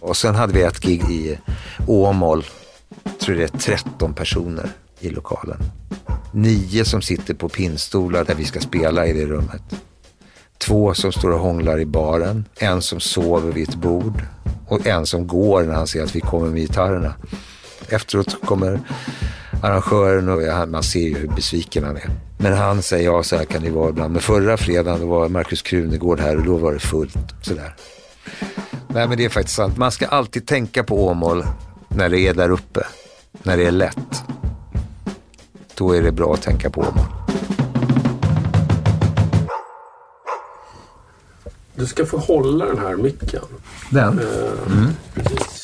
Och sen hade vi ett gig i Åmål, tror det är 13 personer i lokalen. Nio som sitter på pinnstolar där vi ska spela i det rummet. Två som står och hånglar i baren. En som sover vid ett bord. Och en som går när han ser att vi kommer med gitarrerna. Efteråt kommer arrangören och man ser ju hur besviken han är. Men han säger ja, så här kan det vara ibland. Men förra fredagen då var Markus Krunegård här och då var det fullt. Sådär. Nej men det är faktiskt sant. Man ska alltid tänka på Åmål när det är där uppe. När det är lätt. Då är det bra att tänka på Åmål. Du ska få hålla den här micken. Den? Uh, mm.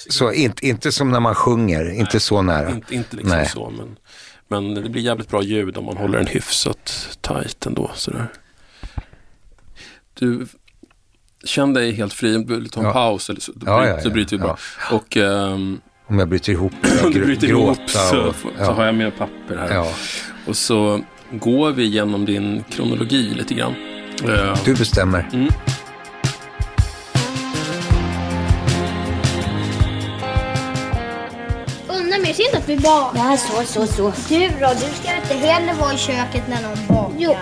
Så inte, inte som när man sjunger, Nej, inte så nära? Inte, inte liksom Nej. så, men, men det blir jävligt bra ljud om man håller den hyfsat tight ändå. Sådär. Du, känn dig helt fri. Vill du ta en ja. paus eller så, då, ja, ja, så bryter vi bara. Och, um, om jag bryter ihop, om du bryter ihop så, och, så har jag mina papper här. Och så går vi igenom din kronologi lite grann. Du bestämmer. Mm. ser inte att vi bakar. Ja, så, så, så. Du då, du ska inte heller vara i köket när någon bakar. Jo.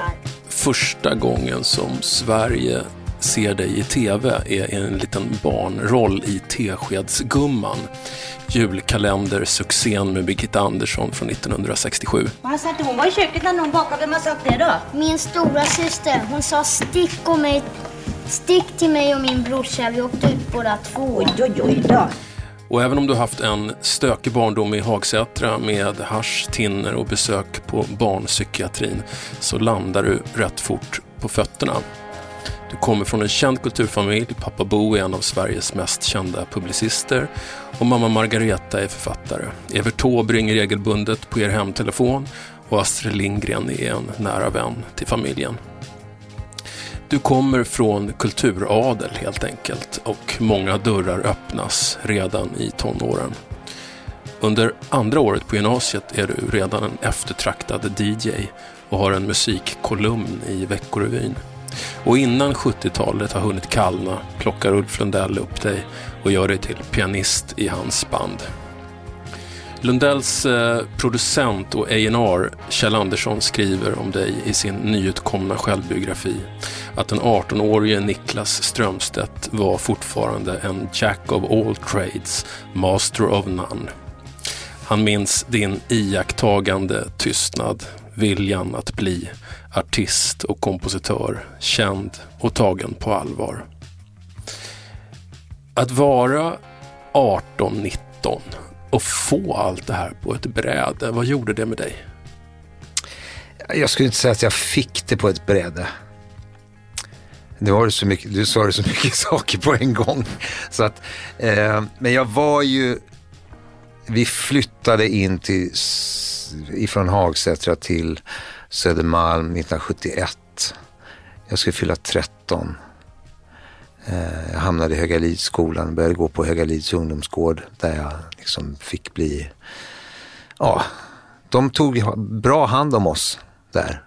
Första gången som Sverige ser dig i TV är en liten barnroll i Teskedsgumman. Julkalendersuccén med Birgitta Andersson från 1967. Vad sa att hon var i köket när någon bakade? Vem har sagt det då? Min stora syster. Hon sa stick och mig. Stick till mig och min brorsa. Vi åkte ut båda två. Oj, oj, oj då. Och även om du haft en stökig barndom i Hagsätra med hash, tinner och besök på barnpsykiatrin så landar du rätt fort på fötterna. Du kommer från en känd kulturfamilj, pappa Bo är en av Sveriges mest kända publicister och mamma Margareta är författare. Evert Taube ringer regelbundet på er hemtelefon och Astrid Lindgren är en nära vän till familjen. Du kommer från kulturadel helt enkelt och många dörrar öppnas redan i tonåren. Under andra året på gymnasiet är du redan en eftertraktad DJ och har en musikkolumn i Veckorevyn. Och innan 70-talet har hunnit kallna plockar Ulf Lundell upp dig och gör dig till pianist i hans band. Lundells eh, producent och A&R Kjell Andersson skriver om dig i sin nyutkomna självbiografi att den 18-årige Niklas Strömstedt var fortfarande en Jack of all trades, master of none. Han minns din iakttagande tystnad, viljan att bli artist och kompositör, känd och tagen på allvar. Att vara 18-19 och få allt det här på ett bräde, vad gjorde det med dig? Jag skulle inte säga att jag fick det på ett bräde. Nu har du, så mycket, du sa det så mycket saker på en gång. Så att, eh, men jag var ju, vi flyttade in till, ifrån Hagsätra till Södermalm 1971. Jag skulle fylla 13. Eh, jag hamnade i Högalidsskolan, började gå på Högalids ungdomsgård där jag liksom fick bli, ja, de tog bra hand om oss där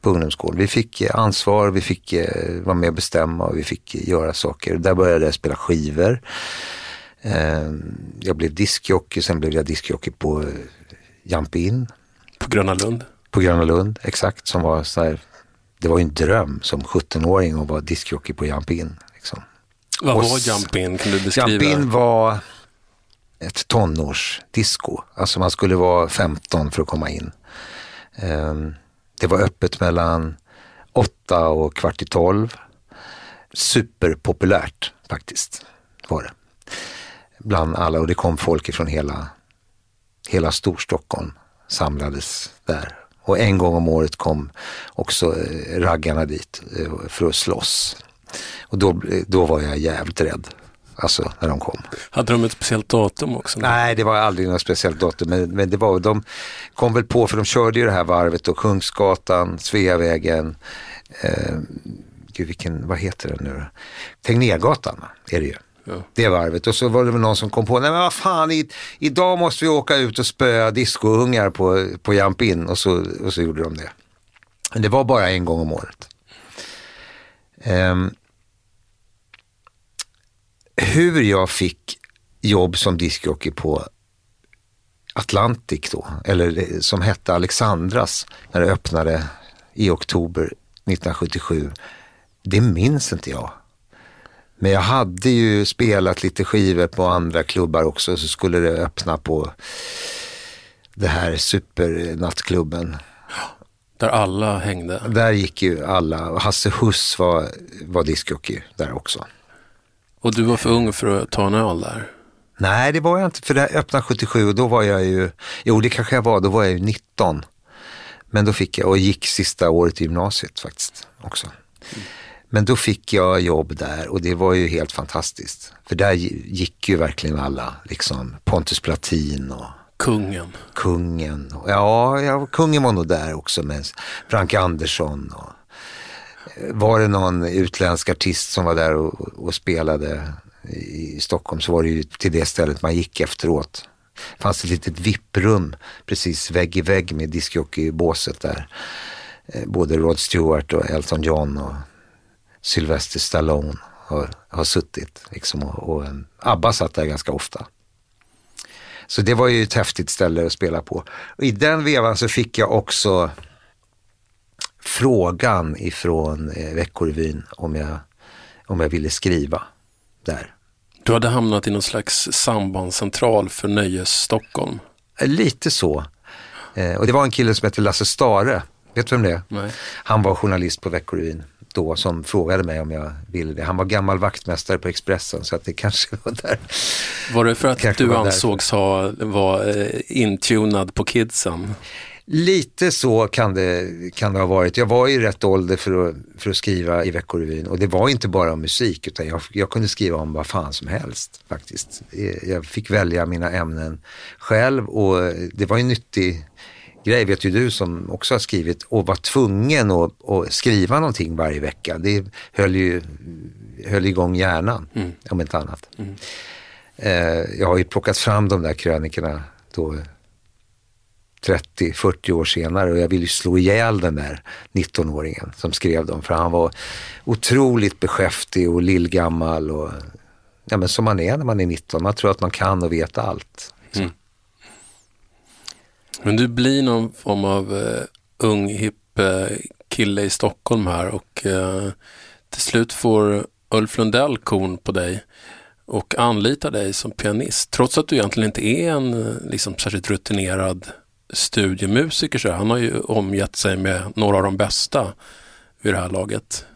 på ungdomsgården. Vi fick eh, ansvar, vi fick eh, vara med och bestämma och vi fick göra saker. Där började jag spela skivor. Jag blev diskjockey, sen blev jag diskjockey på Jump In. På Gröna Lund? På Gröna Lund, exakt. Som var så här, det var ju en dröm som 17-åring att vara diskjockey på Jump In. Liksom. Vad var Jump In? Kan du beskriva? Jump In var ett tonårsdisco. Alltså man skulle vara 15 för att komma in. Um, det var öppet mellan 8 och kvart i 12. Superpopulärt faktiskt var det. Bland alla och det kom folk ifrån hela, hela Storstockholm samlades där. Och en gång om året kom också eh, raggarna dit eh, för att slåss. Och då, då var jag jävligt rädd. Alltså när de kom. Hade de ett speciellt datum också? Nej, det var aldrig något speciellt datum. Men, men det var, de kom väl på, för de körde ju det här varvet och Kungsgatan, Sveavägen, eh, gud vilken, vad heter den nu Tegnérgatan är det ju. Ja. Det varvet. Och så var det väl någon som kom på, nej men vad fan, i, idag måste vi åka ut och spöa discoungar på, på Jump In. Och så, och så gjorde de det. Men det var bara en gång om året. Um, hur jag fick jobb som diskjockey på Atlantic då, eller som hette Alexandras när det öppnade i oktober 1977. Det minns inte jag. Men jag hade ju spelat lite skivor på andra klubbar också så skulle det öppna på det här supernattklubben. Där alla hängde. Där gick ju alla Hasse Huss var, var diskjockey där också. Och du var för ung för att ta en öl där? Nej, det var jag inte, för det öppnade 77 och då var jag ju, jo det kanske jag var, då var jag ju 19. Men då fick jag, och gick sista året i gymnasiet faktiskt också. Men då fick jag jobb där och det var ju helt fantastiskt. För där gick ju verkligen alla, liksom Pontus Platin och Kungen. Kungen. Ja, ja, kungen var nog där också med Frank Andersson. Och, var det någon utländsk artist som var där och, och spelade i Stockholm så var det ju till det stället man gick efteråt. Det fanns ett litet vipprum precis vägg i vägg med discjockeybåset där. Eh, både Rod Stewart och Elton John och Sylvester Stallone har, har suttit. Liksom, och, och ABBA satt där ganska ofta. Så det var ju ett häftigt ställe att spela på. Och I den vevan så fick jag också frågan ifrån eh, Veckorevyn om jag, om jag ville skriva där. Du hade hamnat i någon slags sambandscentral för Nöjes Stockholm? Eh, lite så. Eh, och det var en kille som hette Lasse Stare. Vet du vem det är? Nej. Han var journalist på Veckorevyn då som frågade mig om jag ville det. Han var gammal vaktmästare på Expressen så att det kanske var där. Var det för att kanske du ansågs ha, vara eh, intunad på kidsen? Lite så kan det, kan det ha varit. Jag var i rätt ålder för att, för att skriva i Veckorevyn och det var inte bara om musik utan jag, jag kunde skriva om vad fan som helst faktiskt. Jag fick välja mina ämnen själv och det var en nyttig grej, vet ju du som också har skrivit, och var tvungen att, att skriva någonting varje vecka. Det höll ju höll igång hjärnan, mm. om inte annat. Mm. Eh, jag har ju plockat fram de där krönikorna då 30-40 år senare och jag vill ju slå ihjäl den där 19-åringen som skrev dem. För han var otroligt beskäftig och lillgammal och ja, men som man är när man är 19. Man tror att man kan och vet allt. Mm. Men du blir någon form av uh, ung hipp uh, kille i Stockholm här och uh, till slut får Ulf Lundell korn på dig och anlitar dig som pianist trots att du egentligen inte är en liksom, särskilt rutinerad studiemusiker. Så han har ju omgett sig med några av de bästa vid det här laget.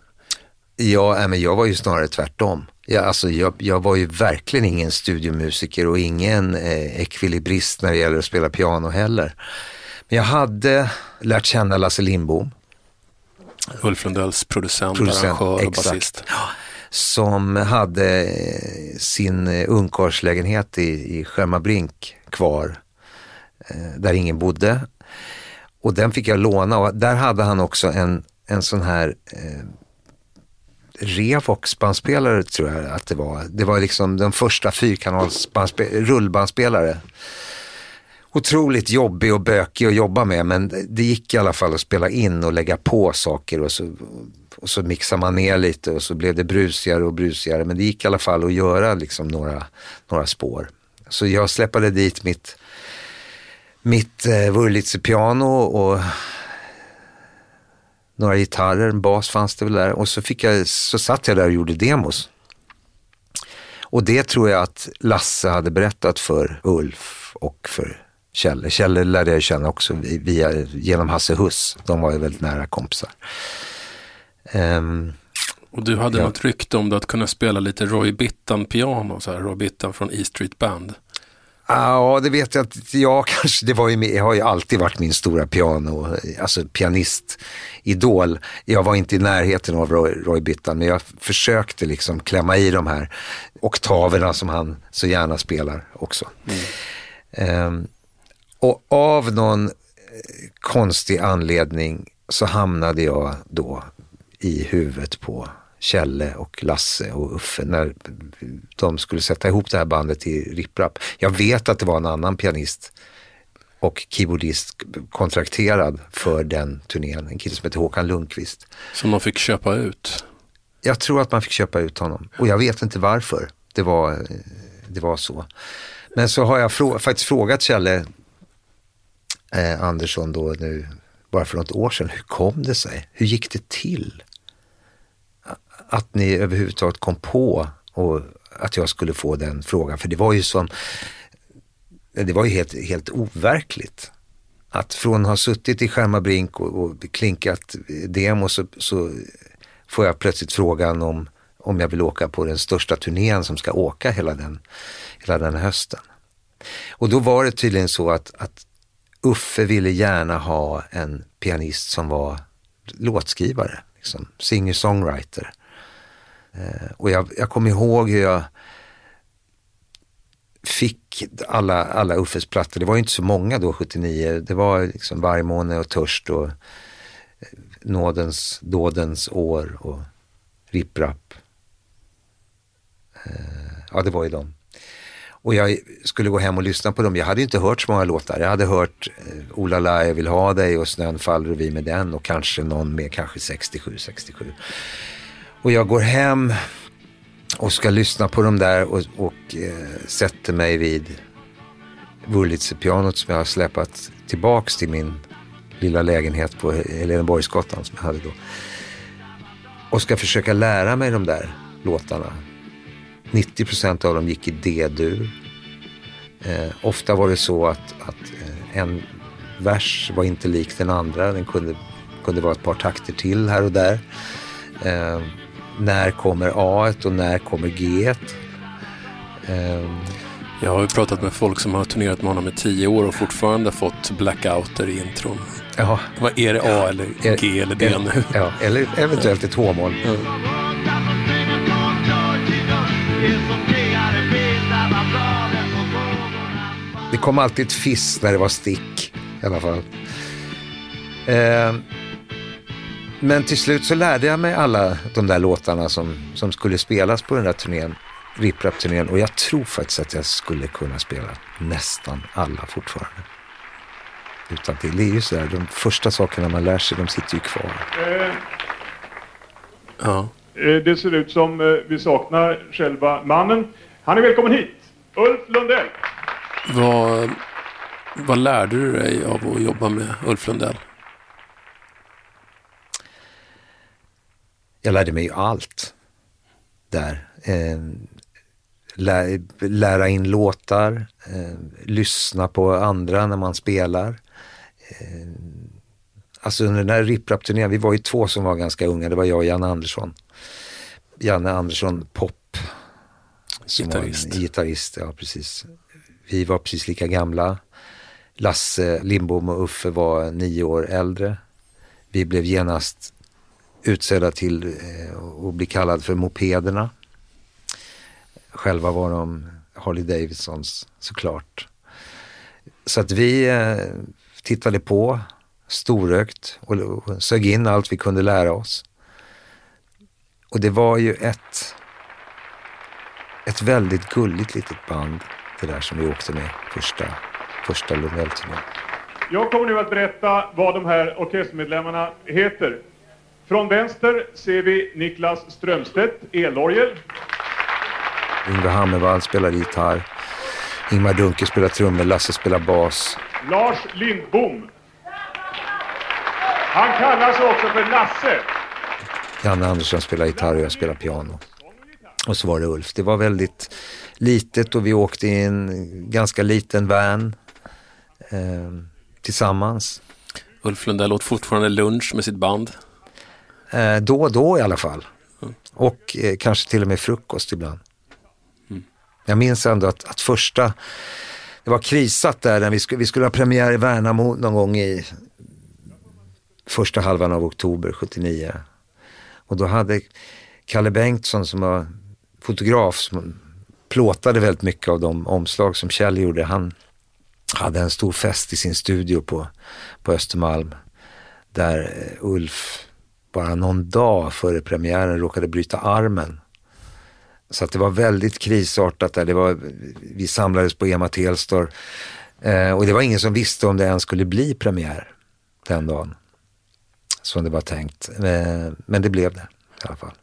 Ja, men jag var ju snarare tvärtom. Ja, alltså jag, jag var ju verkligen ingen studiomusiker och ingen eh, ekvilibrist när det gäller att spela piano heller. Men jag hade lärt känna Lasse Lindbom. Ulf Lundells producent, producent arrangör och basist. Som hade eh, sin eh, ungkarlslägenhet i, i Skärmarbrink kvar, eh, där ingen bodde. Och den fick jag låna och där hade han också en, en sån här eh, Revox-bandspelare tror jag att det var. Det var liksom den första fyrkanals rullbandspelare. Otroligt jobbig och bökig att jobba med men det gick i alla fall att spela in och lägga på saker och så, och så mixade man ner lite och så blev det brusigare och brusigare. Men det gick i alla fall att göra liksom några, några spår. Så jag släppade dit mitt, mitt eh, Wurlitzer-piano och några gitarrer, en bas fanns det väl där och så, fick jag, så satt jag där och gjorde demos. Och det tror jag att Lasse hade berättat för Ulf och för Kjelle. Kjelle lärde jag känna också via, genom Hasse Huss. De var ju väldigt nära kompisar. Um, och du hade ja. något rykte om att kunna spela lite Roy Bittan-piano, så här, Roy Bittan från E Street Band. Ja, det vet jag inte. Jag kanske, det var ju, jag har ju alltid varit min stora piano, alltså pianistidol. Jag var inte i närheten av Roy, Roy Bittan, men jag försökte liksom klämma i de här oktaverna som han så gärna spelar också. Mm. Um, och av någon eh, konstig anledning så hamnade jag då i huvudet på Kjelle och Lasse och Uffe när de skulle sätta ihop det här bandet till Ripprap. Jag vet att det var en annan pianist och keyboardist kontrakterad för den turnén. En kille som heter Håkan Lundqvist. Som man fick köpa ut? Jag tror att man fick köpa ut honom och jag vet inte varför. Det var, det var så. Men så har jag frå faktiskt frågat Kjelle eh, Andersson då nu, bara för något år sedan, hur kom det sig? Hur gick det till? Att ni överhuvudtaget kom på och att jag skulle få den frågan. För det var ju som, det var ju helt, helt overkligt. Att från att ha suttit i skärmarbrink och, och klinkat demo så, så får jag plötsligt frågan om, om jag vill åka på den största turnén som ska åka hela den, hela den hösten. Och då var det tydligen så att, att Uffe ville gärna ha en pianist som var låtskrivare, liksom, singer-songwriter. Eh, och jag, jag kommer ihåg hur jag fick alla, alla Uffes plattor. Det var inte så många då, 79. Det var liksom Vargmåne och Törst och eh, Nådens, Dådens år och ripprapp. Eh, ja, det var ju dem. Och jag skulle gå hem och lyssna på dem. Jag hade inte hört så många låtar. Jag hade hört Ola la jag vill ha dig och Snön faller och vi med den och kanske någon mer, kanske 67, 67. Och jag går hem och ska lyssna på dem där och, och eh, sätter mig vid Wurlitzer-pianot som jag har släpat tillbaks till min lilla lägenhet på Heleneborgsgatan som jag hade då. Och ska försöka lära mig de där låtarna. 90 procent av dem gick i D-dur. Eh, ofta var det så att, att eh, en vers var inte lik den andra. Den kunde, kunde vara ett par takter till här och där. Eh, när kommer A och när kommer G? Um... Jag har ju pratat med folk som har turnerat med honom i tio år och fortfarande fått blackouter i intron. Ja. Vad är det A eller G eller D nu? Ja, eller eventuellt ett H-moll. Ja. Det kom alltid ett fiss när det var stick i alla fall. Eh, men till slut så lärde jag mig alla de där låtarna som, som skulle spelas på den där turnén, RipRap-turnén. Och jag tror faktiskt att jag skulle kunna spela nästan alla fortfarande. Utan till. Det är ju sådär, de första sakerna man lär sig, de sitter ju kvar. Eh, ja. Eh, det ser ut som eh, vi saknar själva mannen. Han är välkommen hit. Ulf Lundell. Vad, vad lärde du dig av att jobba med Ulf Lundell? Jag lärde mig allt där. Eh, lä, lära in låtar, eh, lyssna på andra när man spelar. Eh, alltså under den här RipRap-turnén, vi var ju två som var ganska unga, det var jag och Janne Andersson. Janne Andersson Pop. Gitarrist. Gitarrist, ja precis. Vi var precis lika gamla. Lasse Lindbom och Uffe var nio år äldre. Vi blev genast utsedda till eh, att bli kallad för mopederna. Själva var de Harley Davidsons såklart. Så att vi eh, tittade på storögt och, sög in allt vi kunde lära oss. Och det var ju ett, ett väldigt gulligt litet band det där som vi åkte med första, första Lundell-turnén. Jag kommer nu att berätta vad de här orkestermedlemmarna heter. Från vänster ser vi Niklas Strömstedt, elorgel. Yngve Hammervall spelar gitarr. Ingmar Dunke spelar trummor, Lasse spelar bas. Lars Lindbom. Han kallas också för Lasse. Janne Andersson spelar gitarr och jag spelar piano. Och så var det Ulf. Det var väldigt litet och vi åkte i en ganska liten van eh, tillsammans. Ulf Lundell åt fortfarande lunch med sitt band. Eh, då och då i alla fall. Mm. Och eh, kanske till och med frukost ibland. Mm. Jag minns ändå att, att första, det var krisat där när vi skulle, vi skulle ha premiär i Värnamo någon gång i första halvan av oktober 79. Och då hade Kalle Bengtsson som var fotograf som plåtade väldigt mycket av de omslag som Kjell gjorde. Han hade en stor fest i sin studio på, på Östermalm där eh, Ulf bara någon dag före premiären råkade bryta armen. Så att det var väldigt krisartat där. Det var, vi samlades på Ema Telstor eh, och det var ingen som visste om det ens skulle bli premiär den dagen. Som det var tänkt. Eh, men det blev det i alla fall.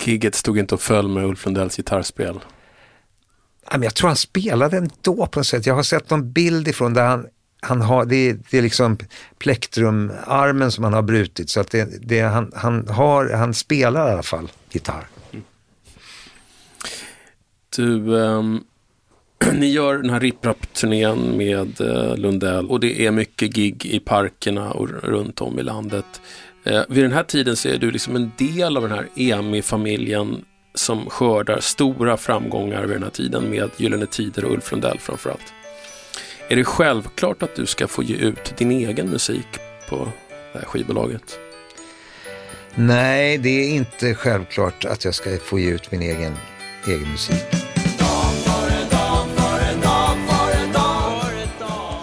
Giget stod inte och föll med Ulf Lundells gitarrspel? Jag tror han spelade ändå på något sätt. Jag har sett någon bild ifrån där han, han har, det är, det är liksom plektrumarmen som han har brutit. Så att det, det, han, han, har, han spelar i alla fall gitarr. Du, ehm, ni gör den här riprap-turnén med eh, Lundell och det är mycket gig i parkerna och runt om i landet. Eh, vid den här tiden så är du liksom en del av den här EMI-familjen som skördar stora framgångar vid den här tiden med Gyllene Tider och Ulf Lundell framförallt. Är det självklart att du ska få ge ut din egen musik på det här skivbolaget? Nej, det är inte självklart att jag ska få ge ut min egen, egen musik.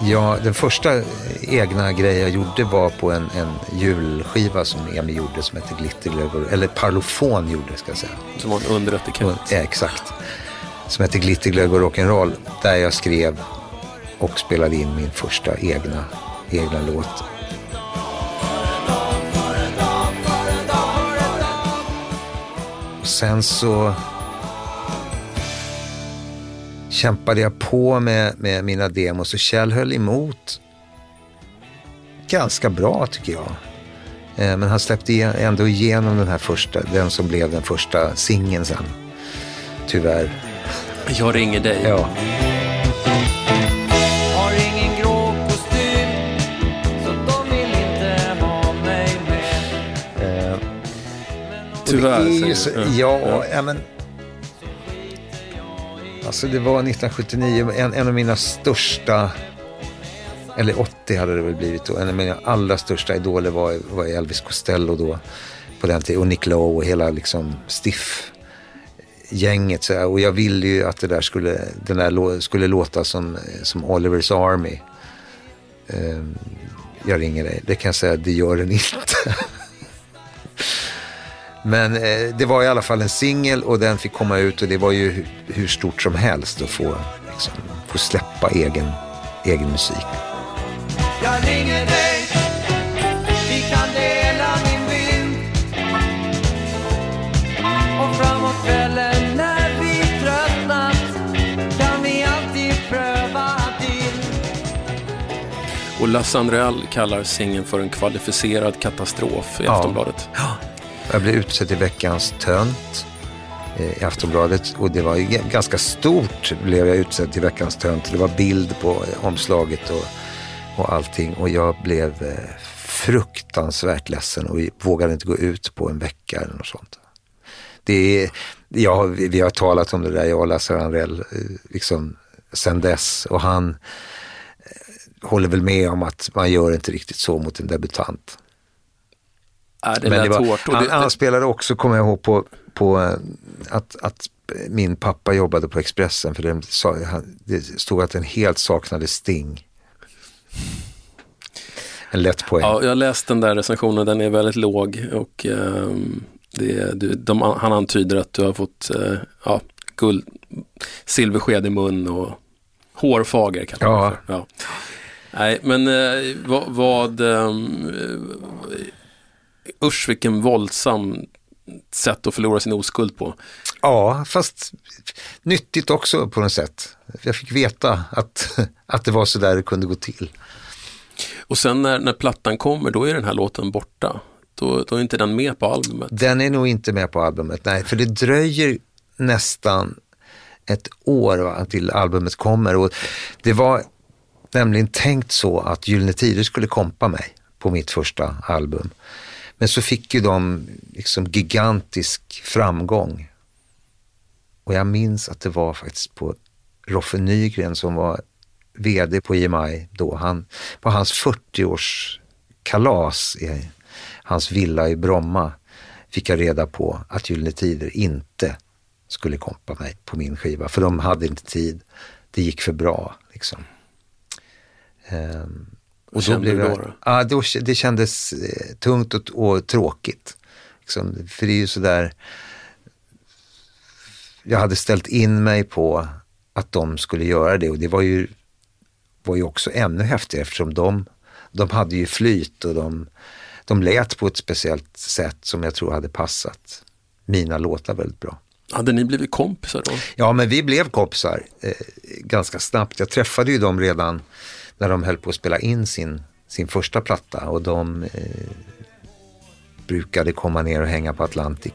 Ja, den första egna grejen jag gjorde var på en, en julskiva som Emil gjorde som hette Glitterglögg, eller Parlofon gjorde ska jag säga. Som var en underetikett. Ja, exakt. Som hette Glitterglögg och rock'n'roll. Där jag skrev och spelade in min första egna, egna låt. Och sen så kämpade jag på med, med mina demos och Kjell höll emot ganska bra tycker jag. Eh, Men han släppte ändå igenom den här första, den som blev den första singeln sen. Tyvärr. Jag ringer dig. Ja. Tyvärr, det är så, ja, ja, men... Alltså det var 1979, en, en av mina största, eller 80 hade det väl blivit då, en av mina allra största idoler var, var Elvis Costello då på den tiden och Nick Lowe och hela liksom stiff gänget så och jag ville ju att det där skulle, den där skulle låta som, som Olivers Army. Ehm, jag ringer dig, det kan jag säga, det gör den inte. Men eh, det var i alla fall en singel och den fick komma ut och det var ju hur, hur stort som helst att få, liksom, få släppa egen, egen musik. Jag ringer dig Vi kan dela min vind Och framåt kvällen när vi tröttnat Kan vi alltid pröva till Och Lasse Andrell kallar singeln för en kvalificerad katastrof i Ja. Aftonbladet. Jag blev utsedd till veckans tönt eh, i Aftonbladet och det var ju ganska stort blev jag utsedd till veckans tönt. Det var bild på eh, omslaget och, och allting och jag blev eh, fruktansvärt ledsen och vågade inte gå ut på en vecka eller något sånt. Det är, ja, vi har talat om det där, jag och Lasse Anrell, liksom sen dess och han håller väl med om att man gör inte riktigt så mot en debutant. Äh, det Men det var, hårt. Och han, det, han spelade också, kommer jag ihåg, på, på eh, att, att min pappa jobbade på Expressen för det, det stod att den helt saknade Sting. En lätt poäng. ja, jag läste den där recensionen, den är väldigt låg och ehm, det, du, de, han antyder att du har fått eh, ja, guld, silversked i mun och hårfager kan Ja. Nej, men eh, vad, vad ehm, eh, usch vilken våldsam sätt att förlora sin oskuld på. Ja, fast nyttigt också på något sätt. Jag fick veta att, att det var så där det kunde gå till. Och sen när, när plattan kommer, då är den här låten borta. Då, då är inte den med på albumet. Den är nog inte med på albumet, nej, för det dröjer nästan ett år va, till albumet kommer. Och det var nämligen tänkt så att Gyllene Tider skulle kompa mig på mitt första album. Men så fick ju de liksom gigantisk framgång. Och jag minns att det var faktiskt på Roffe Nygren som var vd på EMI då. Han, på hans 40-årskalas i hans villa i Bromma fick jag reda på att Gyllene Tider inte skulle kompa mig på min skiva. För de hade inte tid. Det gick för bra. Liksom. Ehm, vad kände du då, då? Ja, då, det kändes eh, tungt och, och tråkigt. Liksom, för det är ju sådär, jag hade ställt in mig på att de skulle göra det och det var ju, var ju också ännu häftigare eftersom de, de hade ju flyt och de, de lät på ett speciellt sätt som jag tror hade passat mina låtar väldigt bra. Hade ni blivit kompisar då? Ja, men vi blev kompisar eh, ganska snabbt. Jag träffade ju dem redan när de höll på att spela in sin, sin första platta och de eh, brukade komma ner och hänga på Atlantic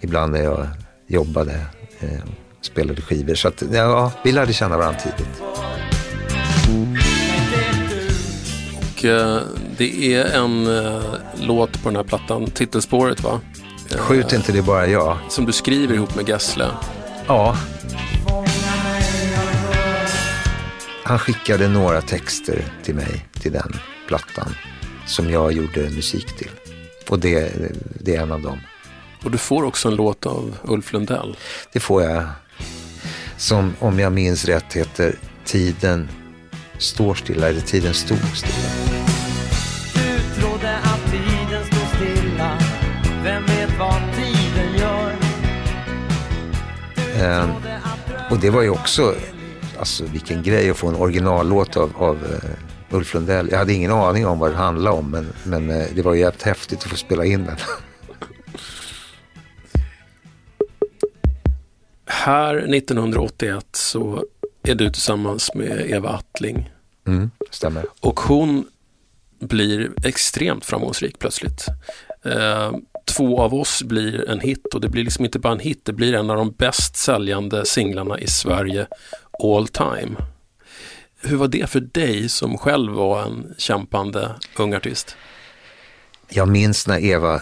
ibland när jag jobbade eh, spelade skivor. Så att, ja, vi lärde känna varandra tidigt. Och eh, det är en eh, låt på den här plattan, titelspåret va? Eh, Skjut inte, det bara jag. Som du skriver ihop med Gessle. Ja. Han skickade några texter till mig, till den plattan, som jag gjorde musik till. Och det, det är en av dem. Och du får också en låt av Ulf Lundell. Det får jag. Som, om jag minns rätt, heter Tiden står stilla, eller Tiden stod stilla. Du trodde att tiden stod stilla Vem vet vad tiden gör Eh, och det var ju också, alltså vilken grej att få en originallåt av, av eh, Ulf Lundell. Jag hade ingen aning om vad det handlade om, men, men eh, det var ju jävligt häftigt att få spela in den. Här 1981 så är du tillsammans med Eva Attling Mm, stämmer. och hon blir extremt framgångsrik plötsligt. Eh, två av oss blir en hit och det blir liksom inte bara en hit, det blir en av de bäst säljande singlarna i Sverige all time. Hur var det för dig som själv var en kämpande ung artist? Jag minns när Eva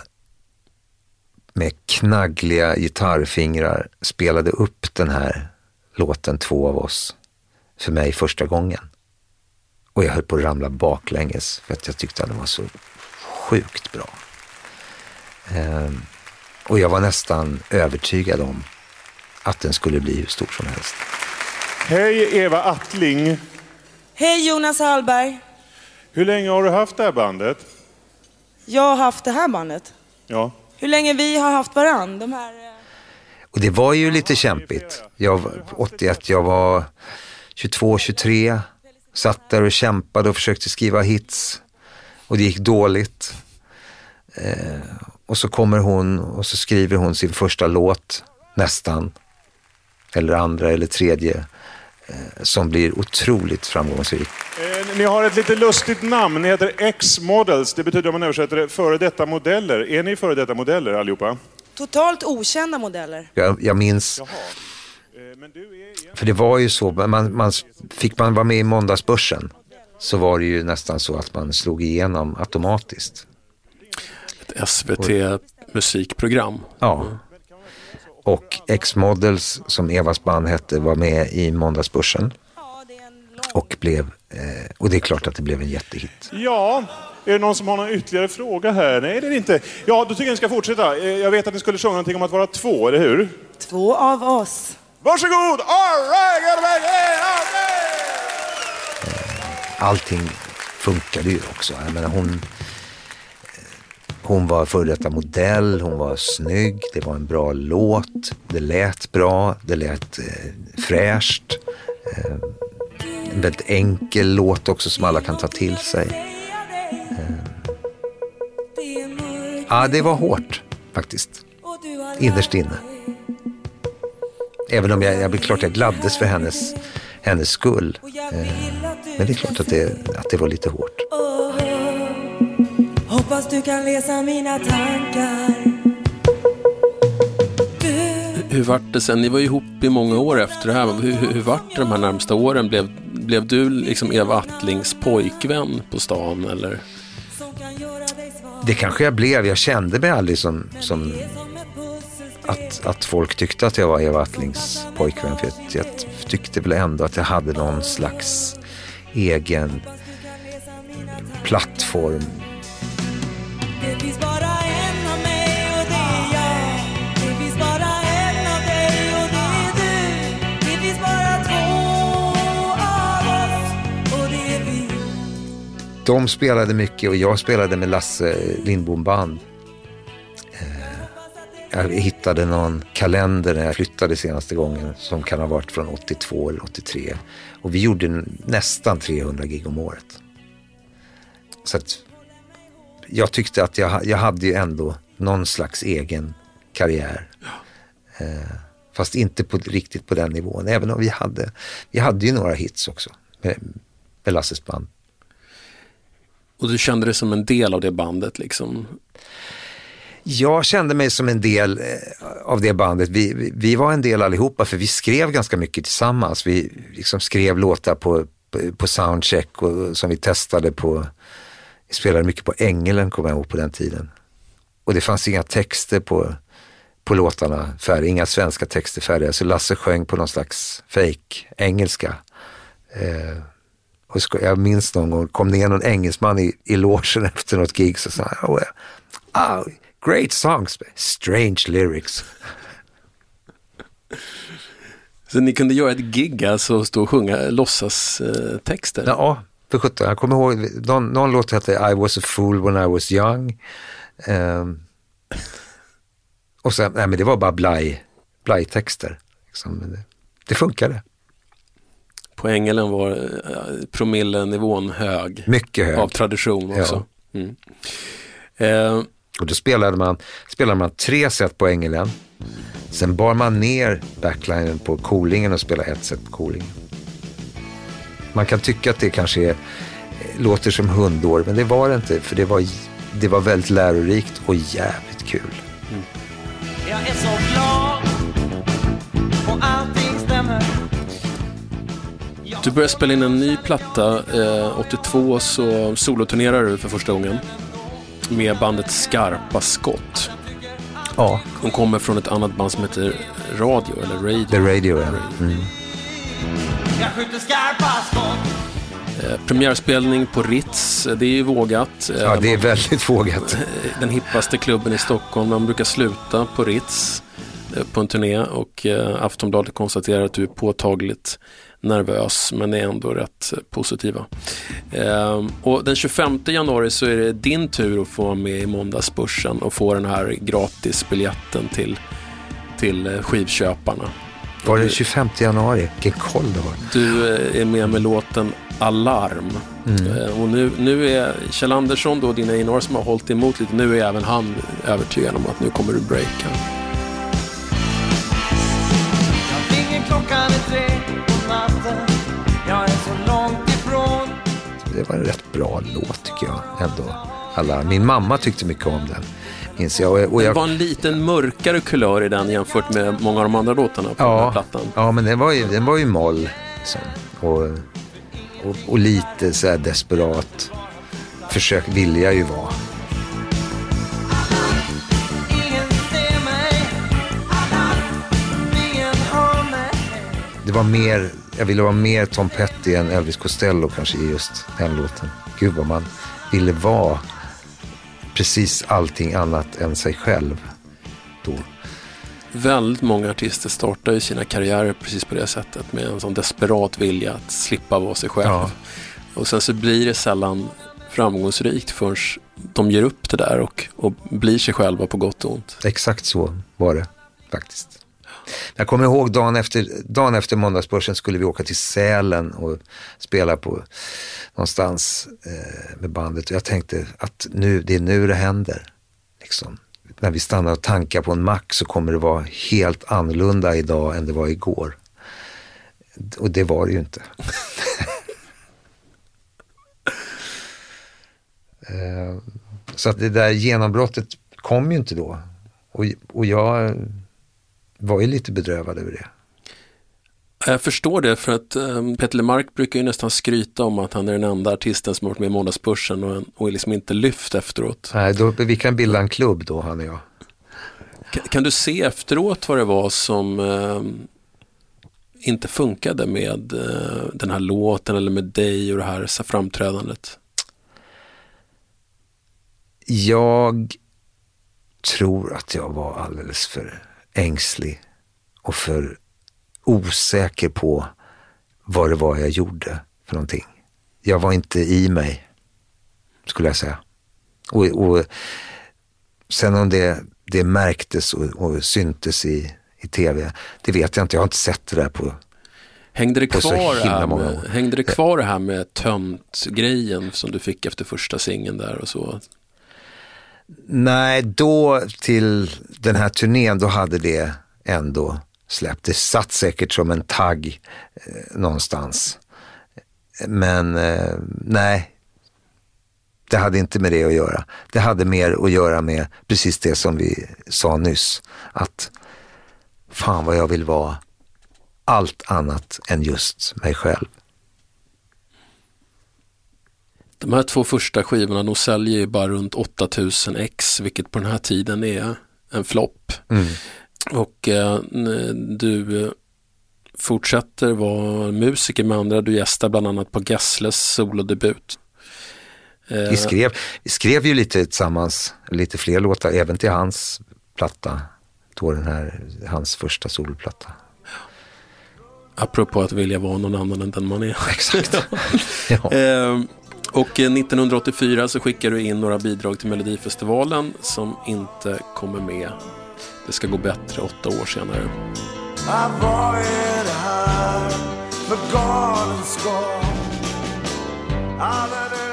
med knaggliga gitarrfingrar spelade upp den här låten Två av oss för mig första gången. Och jag höll på att ramla baklänges för att jag tyckte att den var så sjukt bra. Ehm, och jag var nästan övertygad om att den skulle bli hur stor som helst. Hej Eva Attling. Hej Jonas Hallberg. Hur länge har du haft det här bandet? Jag har haft det här bandet. Ja. Hur länge vi har haft varann. De här... eh, Och det var ju lite kämpigt. Jag var 81, jag var 22, 23. Satt där och kämpade och försökte skriva hits. Och det gick dåligt. Eh, och så kommer hon och så skriver hon sin första låt, nästan. Eller andra eller tredje. Eh, som blir otroligt framgångsrik. Eh, ni har ett lite lustigt namn. Ni heter X-Models. Det betyder om man översätter det före detta modeller. Är ni före detta modeller allihopa? Totalt okända modeller. Jag, jag minns, Eh, Men du är för det var ju så, man, man, fick man vara med i Måndagsbörsen så var det ju nästan så att man slog igenom automatiskt. Ett SVT-musikprogram. Ja. Och X-Models, som Evas band hette, var med i Måndagsbörsen. Och blev, eh, och det är klart att det blev en jättehit. Ja, är det någon som har någon ytterligare fråga här? Nej, det är det inte. Ja, då tycker jag ni ska fortsätta. Eh, Jag vet att ni skulle sjunga någonting om att vara två, eller hur? Två av oss. Varsågod! All right, get back in, okay. Allting funkade ju också. Jag menar, hon, hon var före detta modell, hon var snygg, det var en bra låt, det lät bra, det lät eh, fräscht. Eh, en väldigt enkel låt också som alla kan ta till sig. Eh, ja, det var hårt faktiskt. Innerst inne. Även om jag, jag klart jag gladdes för hennes, hennes skull. Eh, men det är klart att det, att det var lite hårt. Hoppas du kan läsa mina tankar Hur vart det sen? Ni var ju ihop i många år efter det här. Hur, hur, hur vart det de här närmsta åren? Blev, blev du liksom Eva Attlings pojkvän på stan eller? Det kanske jag blev. Jag kände mig aldrig som, som att, att folk tyckte att jag var Eva Attlings pojkvän. För jag, jag tyckte väl ändå att jag hade någon slags egen plattform. De spelade mycket och jag spelade med Lasse Lindbom band. Eh, jag hittade någon kalender när jag flyttade senaste gången som kan ha varit från 82 eller 83. Och vi gjorde nästan 300 gig om året. Så att jag tyckte att jag, jag hade ju ändå någon slags egen karriär. Eh, fast inte på, riktigt på den nivån, även om vi hade, vi hade ju några hits också med, med Lasses band. Och du kände dig som en del av det bandet liksom? Jag kände mig som en del eh, av det bandet. Vi, vi, vi var en del allihopa för vi skrev ganska mycket tillsammans. Vi liksom skrev låtar på, på, på soundcheck och, som vi testade på. Vi spelade mycket på Ängelen kommer jag ihåg på den tiden. Och det fanns inga texter på, på låtarna färdiga, inga svenska texter färdiga. Så Lasse sjöng på någon slags fake engelska. Eh, och jag minns någon gång, kom ner någon engelsman i, i logen efter något gig så sa han, oh, ah, great songs, strange lyrics. Så ni kunde göra ett gig alltså stå och sjunga låtsas eh, texter? Ja, för sjutton. Jag kommer ihåg, någon, någon låt hette I was a fool when I was young. Um, och sen, nej men det var bara blaj, blajtexter. Liksom. Det, det funkade. På Ängelen var eh, promillenivån hög. Mycket hög. Av tradition också. Ja. Mm. Eh, och då spelade man, spelade man tre set på Ängelen. Sen bar man ner backlinen på Kolingen och spelade ett set på Kolingen. Man kan tycka att det kanske är, låter som hundår, men det var det inte. För det var, det var väldigt lärorikt och jävligt kul. Mm. Jag är så glad och allting stämmer. Du började spela in en ny platta. Eh, 82 så soloturnerar du för första gången med bandet Skarpa Skott. Ja. De kommer från ett annat band som heter Radio, eller Radio. The Radio, ja. Mm. Jag skjuter skarpa skott. Eh, premiärspelning på Ritz, det är ju vågat. Eh, Ja, det är väldigt vågat. Den hippaste klubben i Stockholm. Man brukar sluta på Ritz eh, på en turné och eh, Aftonbladet konstaterar att du är påtagligt nervös men är ändå rätt positiva. Eh, och den 25 januari så är det din tur att få vara med i Måndagsbörsen och få den här gratisbiljetten till, till eh, skivköparna. Var det 25 januari? Vilken koll det var. Du eh, är med med låten Alarm. Eh, Och nu, nu är Kjell Andersson, då, din A&R som har hållit emot lite, nu är även han övertygad om att nu kommer du breaka. Jag ringer klockan är tre på natten. Jag är så långt ifrån. Det var en rätt bra låt tycker jag ändå. Alla, min mamma tyckte mycket om den, minns jag. Och, och Det jag var en liten mörkare kulör i den jämfört med många av de andra låtarna på den här ja, plattan. ja, men den var ju, den var ju moll. Liksom. Och, och, och lite så desperat. Försök vill jag ju vara. Det var mer, jag ville vara mer Tom Petty än Elvis Costello kanske i just den låten. Gud vad man ville vara precis allting annat än sig själv då. Väldigt många artister startar ju sina karriärer precis på det sättet med en sån desperat vilja att slippa vara sig själv. Ja. Och sen så blir det sällan framgångsrikt förrän de ger upp det där och, och blir sig själva på gott och ont. Exakt så var det faktiskt. Jag kommer ihåg dagen efter, dagen efter måndagsbörsen skulle vi åka till Sälen och spela på någonstans eh, med bandet. Och jag tänkte att nu, det är nu det händer. Liksom. När vi stannar och tankar på en mack så kommer det vara helt annorlunda idag än det var igår. Och det var det ju inte. Eh, så att det där genombrottet kom ju inte då. Och, och jag var ju lite bedrövad över det. Jag förstår det för att um, Peter Lemark brukar ju nästan skryta om att han är den enda artisten som har varit med i Måndagsbörsen och, och är liksom inte lyft efteråt. Nej, då, vi kan bilda en klubb då, han och jag. Kan, kan du se efteråt vad det var som ehm, inte funkade med eh, den här låten eller med dig och det här så framträdandet? Jag tror att jag var alldeles för ängslig och för osäker på vad det var jag gjorde för någonting. Jag var inte i mig, skulle jag säga. Och, och sen om det, det märktes och, och syntes i, i tv, det vet jag inte. Jag har inte sett det där på... Hängde det kvar, med, hängde det kvar det här med tömt-grejen som du fick efter första singeln där och så? Nej, då till den här turnén, då hade det ändå släppt. Det satt säkert som en tagg eh, någonstans. Men eh, nej, det hade inte med det att göra. Det hade mer att göra med precis det som vi sa nyss. Att fan vad jag vill vara allt annat än just mig själv. De här två första skivorna de säljer ju bara runt 8000 ex vilket på den här tiden är en flopp. Mm. Och eh, du eh, fortsätter vara musiker med andra. Du gästar bland annat på Gessles solodebut. Eh, Vi skrev, vi skrev ju lite tillsammans, lite fler låtar, även till hans platta. Då den här, hans första solplatta. Apropå att vilja vara någon annan än den man är. Exakt. ja. Eh, och eh, 1984 så skickar du in några bidrag till Melodifestivalen som inte kommer med. Det ska gå bättre åtta år senare.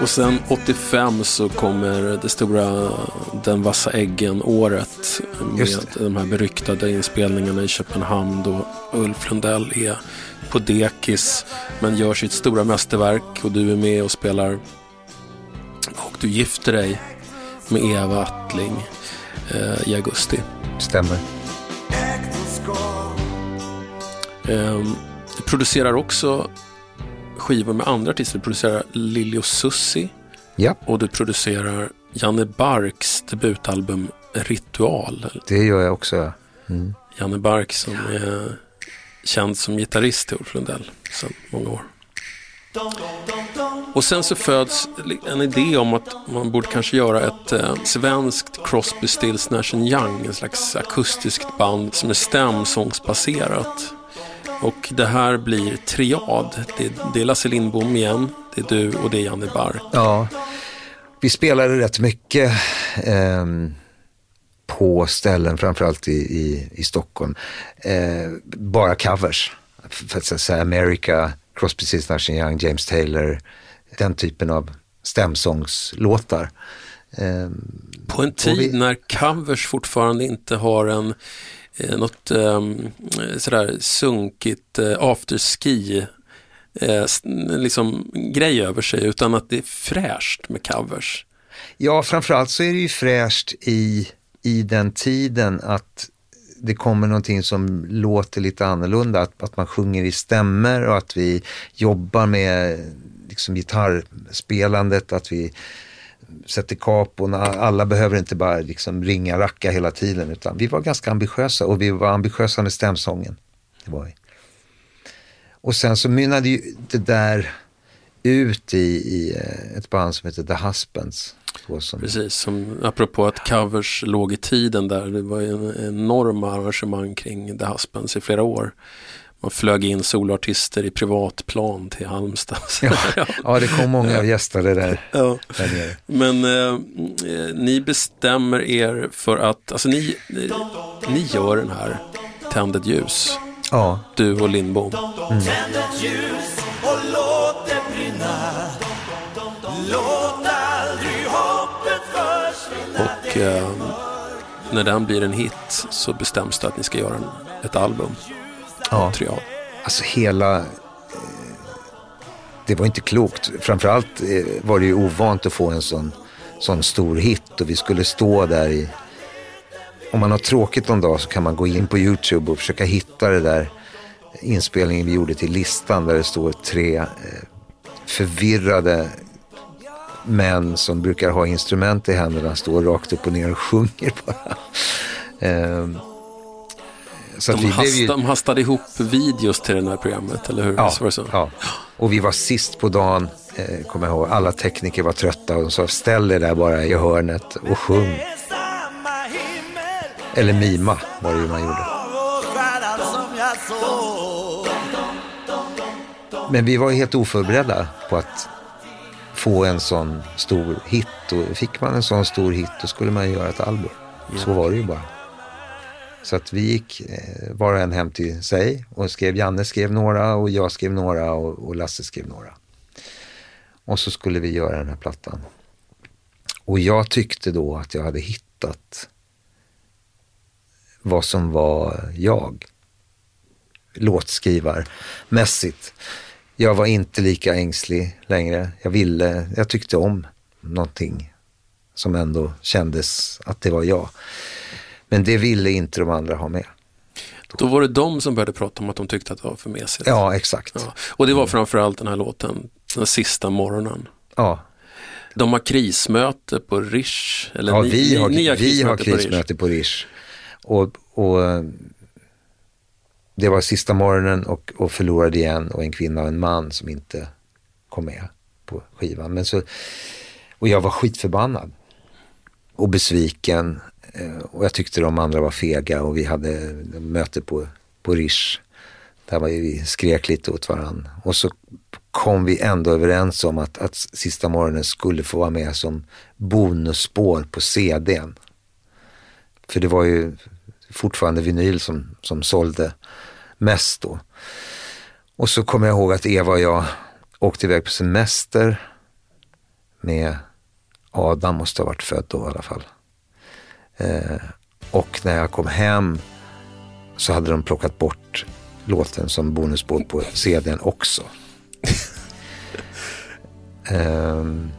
Och sen 85 så kommer det stora Den vassa äggen-året med de här beryktade inspelningarna i Köpenhamn då Ulf Lundell är på dekis men gör sitt stora mästerverk och du är med och spelar och du gifter dig med Eva Attling eh, i augusti. Stämmer. Ehm, du producerar också skivor med andra artister. Du producerar Lili och Susi Ja, och du producerar Janne Barks debutalbum Ritual. det gör jag också. Mm. Janne Bark som är känd som gitarrist till Ulf Lundell sedan många år. Och sen så föds en idé om att man borde kanske göra ett eh, svenskt Crosby, Stills, Nash Young, en slags akustiskt band som är stämsångsbaserat. Och det här blir triad. Det det är Lasse Lindbom igen, det är du och det är Janne Bark. Ja, vi spelade rätt mycket ehm, på ställen, framförallt i, i, i Stockholm. Eh, bara covers. För att säga America, Crosby, Stills, Nash Young, James Taylor. Den typen av stämsångslåtar. Ehm, På en tid vi- när covers fortfarande inte har en eh, något eh, sådär sunkigt eh, afterski eh, liksom grej över sig utan att det är fräscht med covers. Ja, framförallt så är det ju fräscht i, i den tiden att det kommer någonting som låter lite annorlunda, att, att man sjunger i stämmer och att vi jobbar med liksom, gitarrspelandet, att vi sätter kapon. Alla behöver inte bara liksom, ringa racka hela tiden, utan vi var ganska ambitiösa och vi var ambitiösa med stämsången. Det var vi. Och sen så mynnade ju det där ut i, i eh, ett band som heter The Husbands. Som, Precis, som apropå att covers låg i tiden där. Det var en enorma arrangemang kring The Husbands i flera år. Man flög in soloartister i privatplan till Halmstad. ja, ja, det kom många och gästade där, Ja. där. Men eh, eh, ni bestämmer er för att, alltså ni, ni, ni gör den här Tänd ett ljus, Ja, du och Lindbom. Tänd Och eh, när den blir en hit så bestäms det att ni ska göra en, ett album. ja. Triad. alltså hela... eh, Det var inte klokt. Framförallt eh, var det ju ovant att få en sån, sån stor hit och vi skulle stå där i... Om man har tråkigt någon dag så kan man gå in på YouTube och försöka hitta det där inspelningen vi gjorde till listan där det står tre eh, förvirrade män som brukar ha instrument i händerna står rakt upp och ner och sjunger bara. Ehm, så De, blev ju... hast, de hastade ihop videos till det här programmet, eller hur? Ja, Visst var det så? ja. Och vi var sist på dagen, eh, kommer jag ihåg. Alla tekniker var trötta och de sa ställ er där bara i hörnet och sjung. Eller mima var det ju man gjorde. Men vi var helt oförberedda på att få en sån stor hit. Och fick man en sån stor hit då skulle man göra ett album. Så var det ju bara. Så att vi gick eh, var och en hem till sig och skrev, Janne skrev några och jag skrev några och, och Lasse skrev några. Och så skulle vi göra den här plattan. Och jag tyckte då att jag hade hittat vad som var jag. Låtskrivarmässigt. Jag var inte lika ängslig längre. Jag ville, jag tyckte om någonting som ändå kändes att det var jag. Men det ville inte de andra ha med. Då var det de som började prata om att de tyckte att det var för mesigt. Ja, exakt. Ja. Och det var framförallt den här låten, den sista morgonen. Ja, De har krismöte på Rish. Eller ja ni, vi, har, ni, ni vi har på Rish. krismöte på Rish. Och, och det var sista morgonen och, och förlorade igen och en kvinna och en man som inte kom med på skivan. Men så, och jag var skitförbannad och besviken eh, och jag tyckte de andra var fega och vi hade möte på, på Rish. Där var vi skrek lite åt varandra. Och så kom vi ändå överens om att, att sista morgonen skulle få vara med som bonusspår på CDn. För det var ju fortfarande vinyl som, som sålde mest då. Och så kommer jag ihåg att Eva och jag åkte iväg på semester med Adam, måste ha varit född då i alla fall. Eh, och när jag kom hem så hade de plockat bort låten som bonusspår på CDn också. Ehm,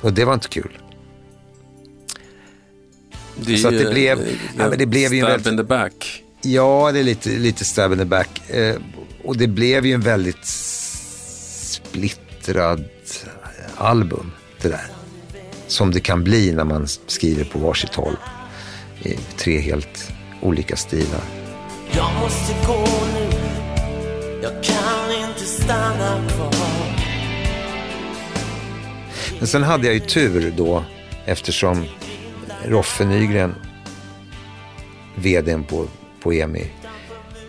och det var inte kul. Det Så att det blev- eh, ja, men det blev ju en väldigt- in the back. Ja, det är lite, lite stab in the back. Eh, och det blev ju en väldigt splittrad album, det där. Som det kan bli när man skriver på varsitt håll. I tre helt olika stilar. Jag måste gå nu Jag kan inte stanna kvar Men sen hade jag ju tur då eftersom Roffe Nygren, vdn på, på EMI,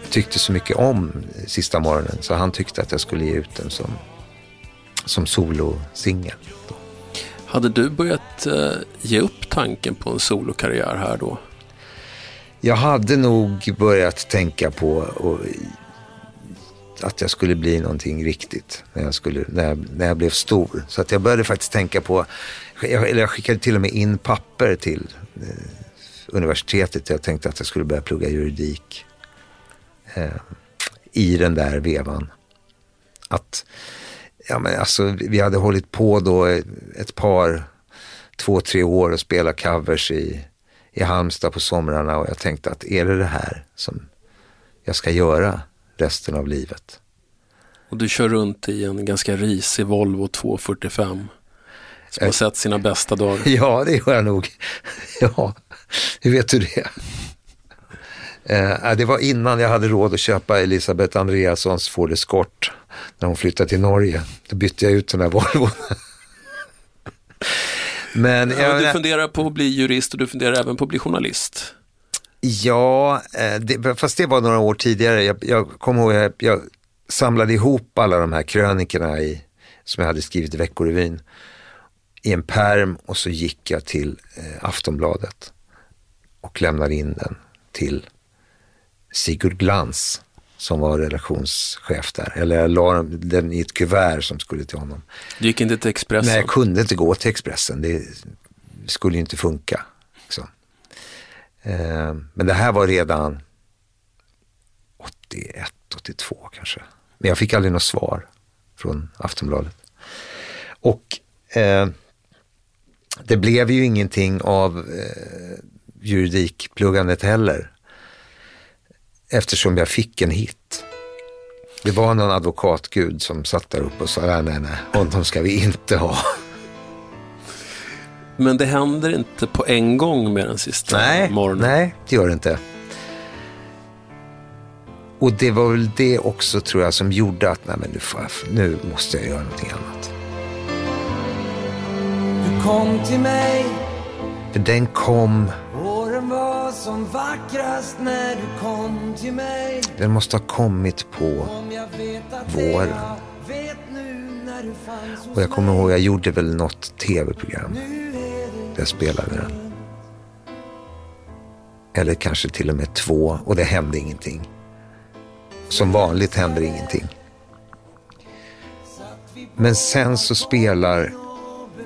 tyckte så mycket om Sista morgonen så han tyckte att jag skulle ge ut den som, som solosingel. Hade du börjat eh, ge upp tanken på en solokarriär här då? Jag hade nog börjat tänka på och, att jag skulle bli någonting riktigt när jag, skulle, när jag, när jag blev stor. Så att jag började faktiskt tänka på, jag, eller jag skickade till och med in papper till eh, universitetet. Jag tänkte att jag skulle börja plugga juridik eh, i den där vevan. Att, ja men alltså vi hade hållit på då ett par, två, tre år och spela covers i, i Halmstad på somrarna och jag tänkte att är det det här som jag ska göra resten av livet? Och du kör runt i en ganska risig Volvo 245. Som har Eh. sett sina bästa dagar. Ja, det gör jag nog. Ja, hur vet du det? Eh, det var innan jag hade råd att köpa Elisabeth Andreassons Ford Escort när hon flyttade till Norge. Då bytte jag ut den här Volvon. Men Ja, jag, du funderar på att bli jurist och du funderar även på att bli journalist. Ja, eh, det, fast det var några år tidigare. Jag, jag kommer ihåg, jag, jag samlade ihop alla de här krönikorna i, som jag hade skrivit i Veckorevyn i en perm och så gick jag till eh, Aftonbladet och lämnade in den till Sigurd Glans som var redaktionschef där. Eller jag la den- den i ett kuvert som skulle till honom. Du gick inte till Expressen. Nej, jag kunde inte gå till Expressen. Det skulle ju inte funka. Liksom. Eh, men det här var redan 81, 82 kanske. Men jag fick aldrig något svar från Aftonbladet. Och eh, det blev ju ingenting av eh, juridikpluggandet heller. Eftersom jag fick en hit. Det var någon advokatgud som satt där uppe och sa nej, nej, nej, honom ska vi inte ha. Men det händer inte på en gång med den sista Nej, morgonen. nej, det gör det inte. Och det var väl det också tror jag som gjorde att nej, men nu, får jag, nu måste jag göra någonting annat. Du kom till mig För den kom, som vackrast när du kom till mig den måste ha kommit på Våren. Och jag kommer ihåg, jag gjorde väl något tv-program där jag spelade den. Eller kanske till och med två och det hände ingenting. Som vanligt händer ingenting. Men sen så spelar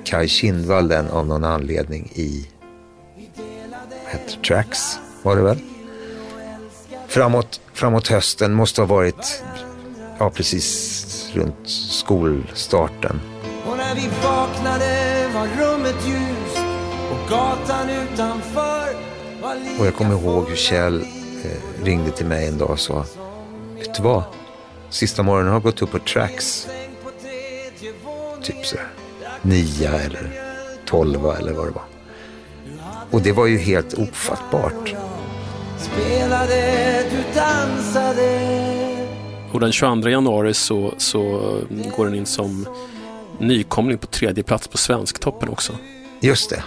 Kai Kindvall den av någon anledning i det, Tracks var det väl? framåt, framåt hösten, måste ha varit ja, precis runt skolstarten. Och när vi vaknade var rummet ljust och gatan utanför var lika Och jag kommer ihåg hur Kjell eh, ringde till mig en dag och sa, vet du vad? Sista morgonen har gått upp på tracks, typ så här, nia eller tolva eller vad det var. Och det var ju helt ofattbart. Spelade, du dansade Och den 22 januari så, så går den in som nykomling på tredje plats på Svensktoppen också. Just det.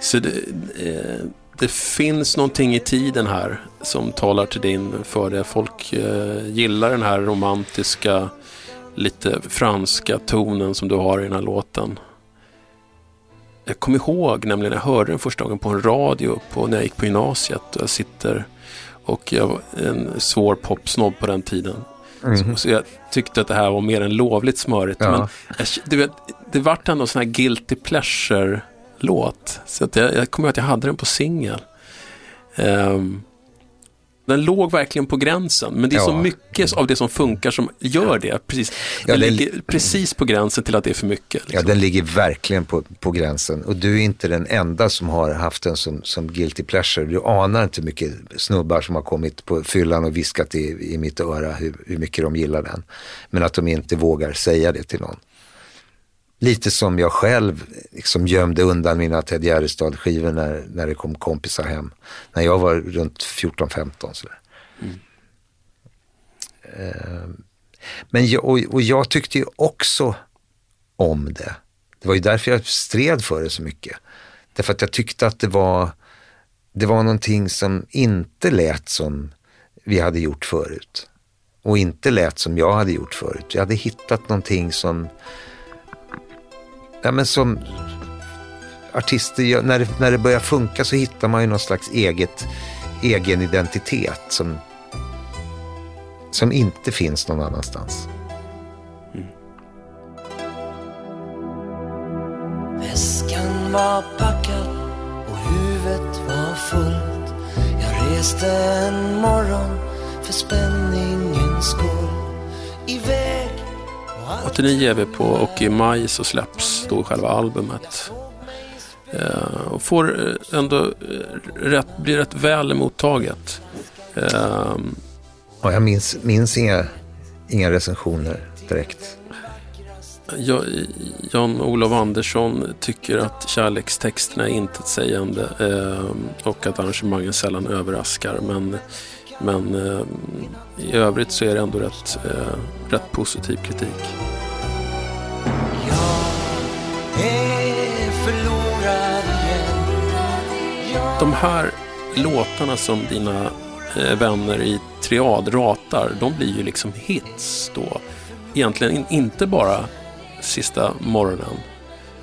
Så det, eh, det finns någonting i tiden här som talar till din fördel. Folk eh, gillar den här romantiska, lite franska tonen som du har i den här låten. Jag kommer ihåg nämligen, jag hörde den första gången på en radio på, när jag gick på gymnasiet. Och jag sitter och jag var en svår popsnobb på den tiden. Så, så jag tyckte att det här var mer än lovligt smörigt. Ja. Men jag, du vet, det vart ändå en sån här guilty pleasure-låt. Så att jag, jag kommer ihåg att jag hade den på singel. Ehm, den låg verkligen på gränsen, men det är så Ja. mycket av det som funkar som gör det. Precis, Ja, den det- ligger precis på gränsen till att det är för mycket. Ja, Liksom. den ligger verkligen på, på gränsen. Och du är inte den enda som har haft den som, som guilty pleasure. Du anar inte hur mycket snubbar som har kommit på fyllan och viskat i, i mitt öra hur, hur mycket de gillar den. Men att de inte vågar säga det till någon. Lite som jag själv liksom gömde undan mina Ted Gärdestad-skivor när, när det kom kompisar hem. När jag var runt 14-15 sådär. Eh, Men jag, och, och jag tyckte ju också om det. Det var ju därför jag stred för det så mycket. Därför att jag tyckte att det var, det var någonting som inte lät som vi hade gjort förut. Och inte lät som jag hade gjort förut. Jag hade hittat någonting som, ja men som artister gör, när det, när det börjar funka så hittar man ju någon slags eget, egen identitet som, som inte finns någon annanstans. Mm. Väskan var packad och huvudet var fullt. Jag reste en morgon för spänningens skull. I 89 är vi på och i maj så släpps då själva albumet. Eh, och får eh, ändå eh, rätt, blir rätt väl mottaget. Eh, Ja, jag minns, minns inga, inga recensioner direkt. Ja, Jan-Olof Andersson tycker att kärlekstexterna är intetsägande eh, och att arrangemangen sällan överraskar. Men, men eh, i övrigt så är det ändå rätt, eh, rätt positiv kritik. är förlorad igen De här låtarna som dina eh, vänner i Triad ratar, de blir ju liksom hits då. Egentligen in, inte bara Sista morgonen,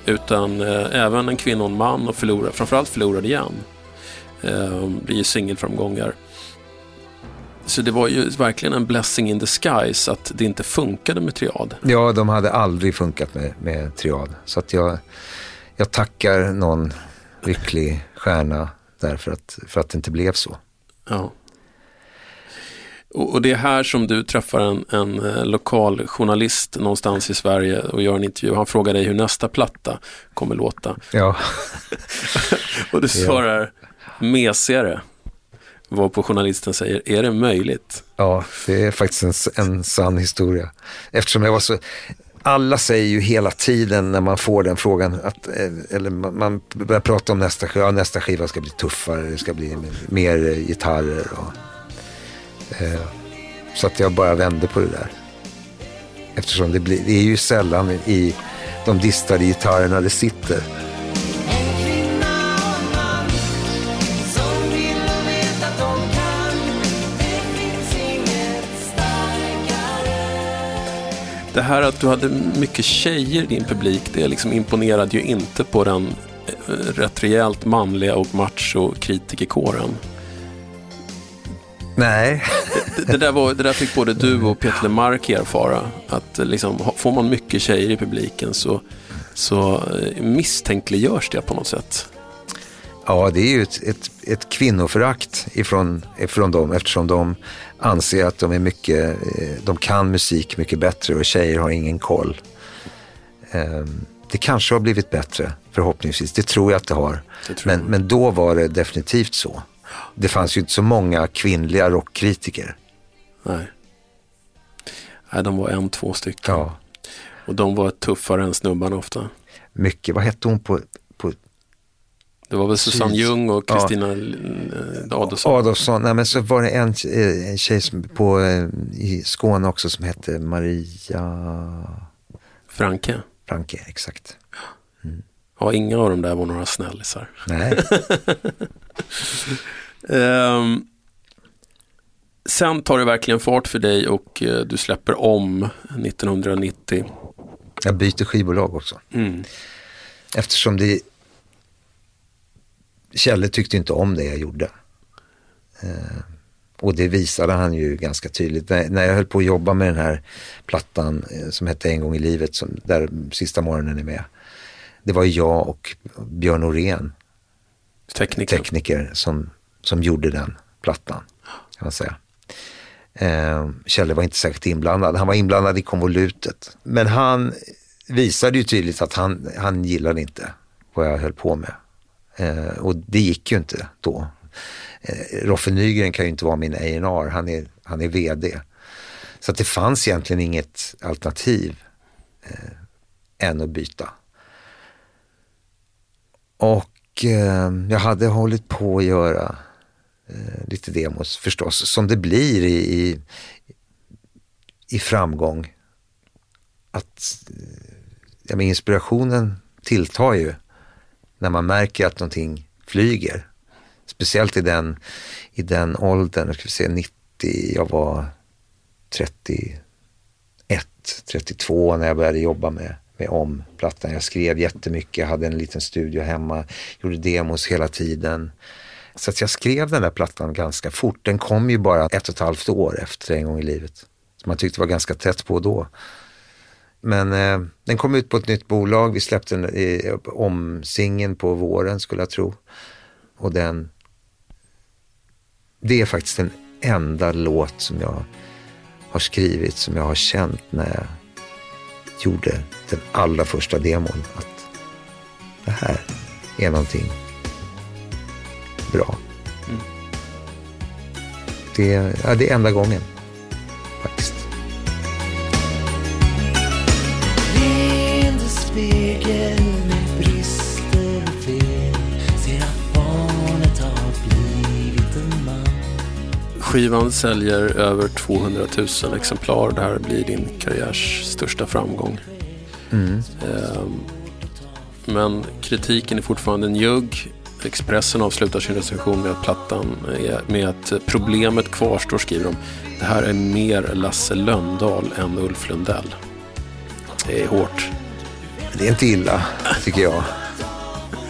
utan eh, även En kvinna och en man och förlora, framförallt Förlorad igen. Eh, blir ju singelframgångar. Så det var ju verkligen en blessing in disguise att det inte funkade med Triad. Ja, de hade aldrig funkat med, med triad. Så att jag, jag tackar någon lycklig stjärna därför att, för att det inte blev så. Ja. Och, det är här som du träffar en, en eh, lokal journalist någonstans i Sverige och gör en intervju. Han frågar dig hur nästa platta kommer låta. Ja, Och du svarar mesigare. Varpå journalisten säger, är det möjligt? ja det är faktiskt en, en sann historia. Eftersom jag var så... Alla säger ju hela tiden när man får den frågan, att, eh, eller man börjar prata om nästa skiva, ja, nästa skiva ska bli tuffare, det ska bli mer eh, gitarrer. Och, eh, så att jag bara vände på det där. Eftersom det, blir, det är ju sällan i de distade gitarrerna det sitter. Det här att du hade mycket tjejer i din publik, det liksom imponerade ju inte på den eh, rätt rejält manliga och macho kritikerkåren. Nej, Det, det, där var, det där fick både du och Peter Lemark erfara. Att liksom, får man mycket tjejer i publiken så, så eh, misstänkliggörs det på något sätt. Ja, det är ju ett, ett, ett kvinnoförakt ifrån, ifrån dem eftersom de anser att de är mycket, eh, de kan musik mycket bättre och tjejer har ingen koll. Ehm, Det kanske har blivit bättre, förhoppningsvis. Det tror jag att det har. Det Men, men då var det definitivt så. Det fanns ju inte så många kvinnliga rockkritiker. Nej. Nej, de var en, två stycken. Ja, Och de var tuffare än snubbarna ofta. mycket. Vad hette hon på, på Det var väl Susanne. Ljung och Ja. Kristina eh, Adolfsson. Adolfsson? Nej, men så var det en, eh, en tjej på, eh, i Skåne också som hette Maria Franke. Franke, exakt. Ja, inga av dem där var några snällisar. Nej, Ehm, sen tar det verkligen fart för dig och eh, du släpper om 1990. jag byter skivbolag också. Mm. Eftersom det... Kjelle tyckte inte om det jag gjorde. Eh, och det visade han ju ganska tydligt. När, jag höll på att jobba med den här plattan eh, som hette En gång i livet, som, där Sista morgonen är med. Det var jag och Björn Norén, Tekniker. tekniker, som, som gjorde den plattan. Kan man säga. Eh, Kjelle var inte särskilt inblandad. Han var inblandad i konvolutet. Men han visade ju tydligt att han, han gillade inte vad jag höll på med. Eh, och det gick ju inte då. Eh, Roffe Nygren kan ju inte vara min A&R, han är, han är vd. Så att det fanns egentligen inget alternativ eh, än att byta. Och eh, jag hade hållit på att göra eh, lite demos förstås, som det blir i, i, i framgång. Att eh, ja, men inspirationen tilltar ju när man märker att någonting flyger. Speciellt i den, i den åldern, jag ska vi se, 90, jag var 31, 32 när jag började jobba med, med om-plattan. Jag skrev jättemycket, jag hade en liten studio hemma, gjorde demos hela tiden. Så att jag skrev den där plattan ganska fort. Den kom ju bara ett och ett halvt år efter En gång i livet. Som man tyckte var ganska tätt på då. Men eh, den kom ut på ett nytt bolag. Vi släppte den i, om på våren skulle jag tro. Och den... Det är faktiskt den enda låt som jag har skrivit, som jag har känt när jag gjorde den allra första demon. Att det här är någonting bra. Det, ja, det är enda gången Leende spegel med brister och fel Ser att barnet har blivit en man Skivan säljer över 200 000 exemplar. Det här blir din karriärs största framgång. Mm. Ehm, Men kritiken är fortfarande njugg. Expressen avslutar sin recension med att plattan är, med att problemet kvarstår skriver de. Det här är mer Lasse Lönndahl än Ulf Lundell. Det är hårt. Det är inte illa, tycker jag.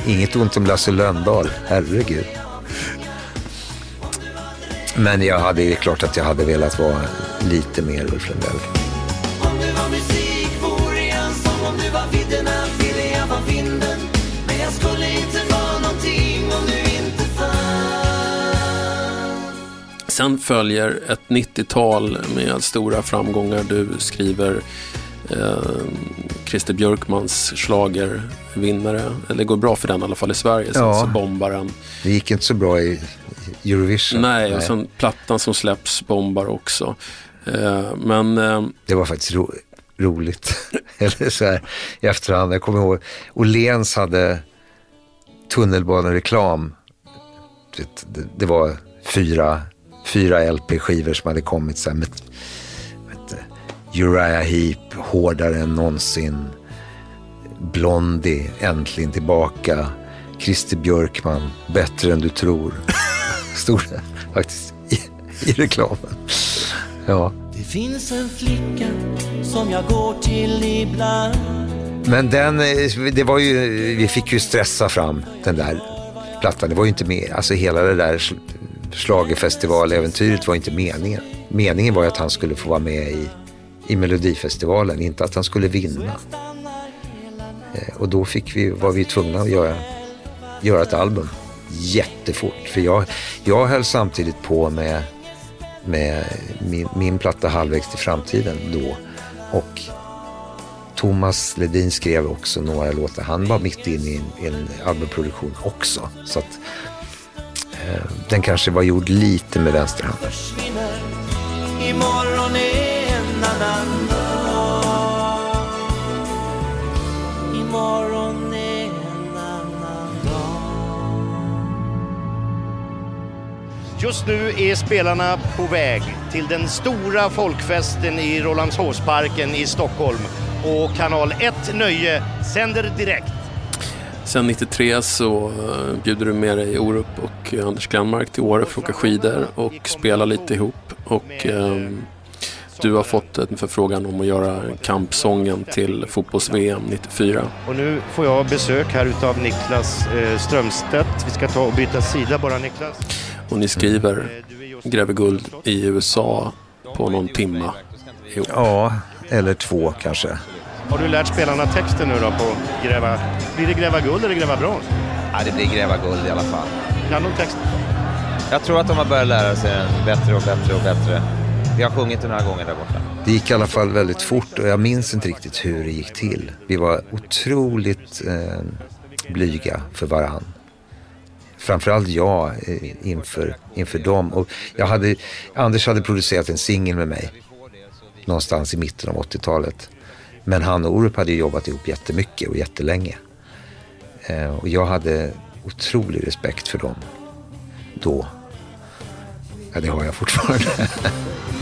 Inget ont om Lasse Lönndahl, herregud. Men jag hade, det är klart att jag hade velat vara lite mer Ulf Lundell. Sen följer ett 90-tal med stora framgångar. Du skriver eh, Christer Björkmans schlagervinnare. Eller det går bra för den i alla fall i Sverige. Sen Ja. så bombar den. Det gick inte så bra i Eurovision. Nej, och sen plattan som släpps bombar också. Eh, men eh, Det var faktiskt ro roligt. Eller så här, i efterhand. Jag kommer ihåg, Åhléns hade tunnelbanereklam. Det, det, det var fyra, fyra LP-skivor som hade kommit så med, Uriah Heep, Hårdare än någonsin. Blondie, Äntligen tillbaka. Christer Björkman, Bättre än du tror. Stod det faktiskt i, i reklamen. Ja. Det finns en flicka som jag går till ibland Men den, eh, det var ju, vi fick ju stressa fram den där plattan. Det var ju inte med, alltså hela det där schlagerfestivaläventyret var inte meningen. Meningen var ju att han skulle få vara med i, i Melodifestivalen, inte att han skulle vinna. Eh, och då fick vi, var vi tvungna att göra, göra ett album. jättefort. För jag, jag höll samtidigt på med, med min, min platta Halvvägs till framtiden då. Och Thomas Ledin skrev också några låtar. Han var mitt inne i en, en albumproduktion också. Så att eh, den kanske var gjord lite med vänsterhanden. försvinner Imorgon är en annan dag Imorgon är en annan dag Just nu är spelarna på väg till den stora folkfesten i Rålambshovsparken i Stockholm. Och kanal 1 Nöje sänder direkt. Sen 93 så eh, bjuder du med dig Orup och eh, Anders Glenmark till Åre för att åka skidor och spela lite ihop. Och ehm, du har fått en förfrågan om att göra kampsången till fotbolls-VM 94. Och nu får jag besök här utav Niklas eh, Strömstedt. Vi ska ta och byta sida bara Niklas. Och ni skriver Gräver guld i USA på någon timma ihop. Ja, eller två kanske. Har du lärt spelarna texten nu då på gräva... Blir det gräva guld eller gräva brons? Ja, det blir gräva guld i alla fall. Kan de texten? Jag tror att de har börjat lära sig den bättre och bättre och bättre. Vi har sjungit den några gånger där borta. Det gick i alla fall väldigt fort och jag minns inte riktigt hur det gick till. Vi var otroligt eh, blyga för varann. Framförallt jag eh, inför, inför dem. Och jag hade, Anders hade producerat en singel med mig någonstans i mitten av 80-talet. Men han och Orup hade jobbat ihop jättemycket och jättelänge. Eh, och jag hade otrolig respekt för dem då. Ja, det har jag fortfarande.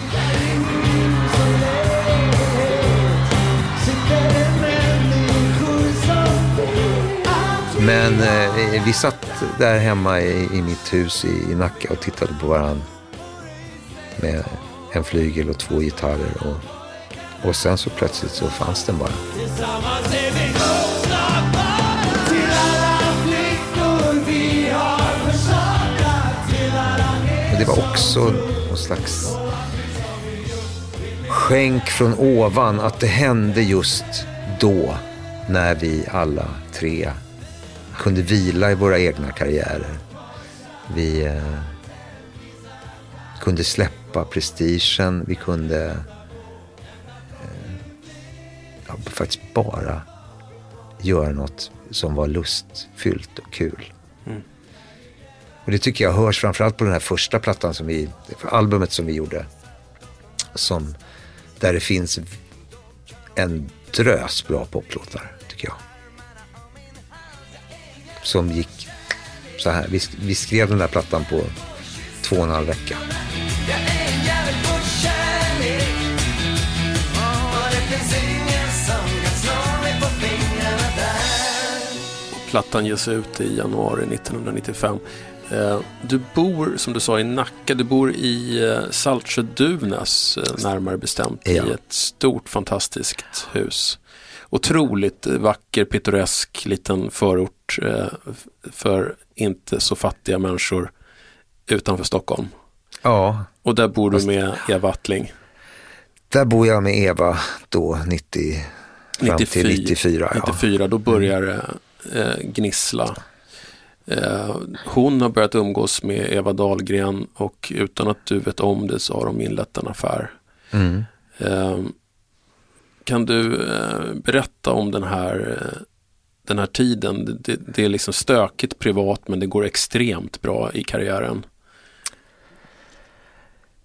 Men eh, vi satt där hemma i, i mitt hus i, i Nacka och tittade på varann. Med en flygel och två gitarrer. Och, och sen så plötsligt så fanns den bara. Tillsammans är vi Till alla flickor vi har Till alla det var också någon slags skänk från ovan att det hände just då när vi alla tre kunde vila i våra egna karriärer. Vi eh, kunde släppa prestigen, vi kunde eh, ja, faktiskt bara göra något som var lustfyllt och kul. Och det tycker jag hörs framförallt på den här första plattan som vi, albumet som vi gjorde. Som, där det finns en drös bra poplåtar, tycker jag. Som gick så här. Vi, vi skrev den där plattan på två och en halv vecka. Plattan ges ut i januari 1995. Eh, Du bor, som du sa, i Nacka. Du bor i eh, Saltsjö-Duvnäs, eh, närmare bestämt, Ja. i ett stort fantastiskt hus. Otroligt vacker, pittoresk liten förort eh, för inte så fattiga människor utanför Stockholm. Ja, Och där bor du med Eva Attling. där bor jag med Eva då 90, fram till 94. ja. 94, då börjar det eh, gnissla. Eh, hon har börjat umgås med Eva Dahlgren och utan att du vet om det så har de inlett en affär. Mm. Eh, kan du eh, berätta om den här, eh, den här tiden? Det, det, är liksom stökigt privat men det går extremt bra i karriären.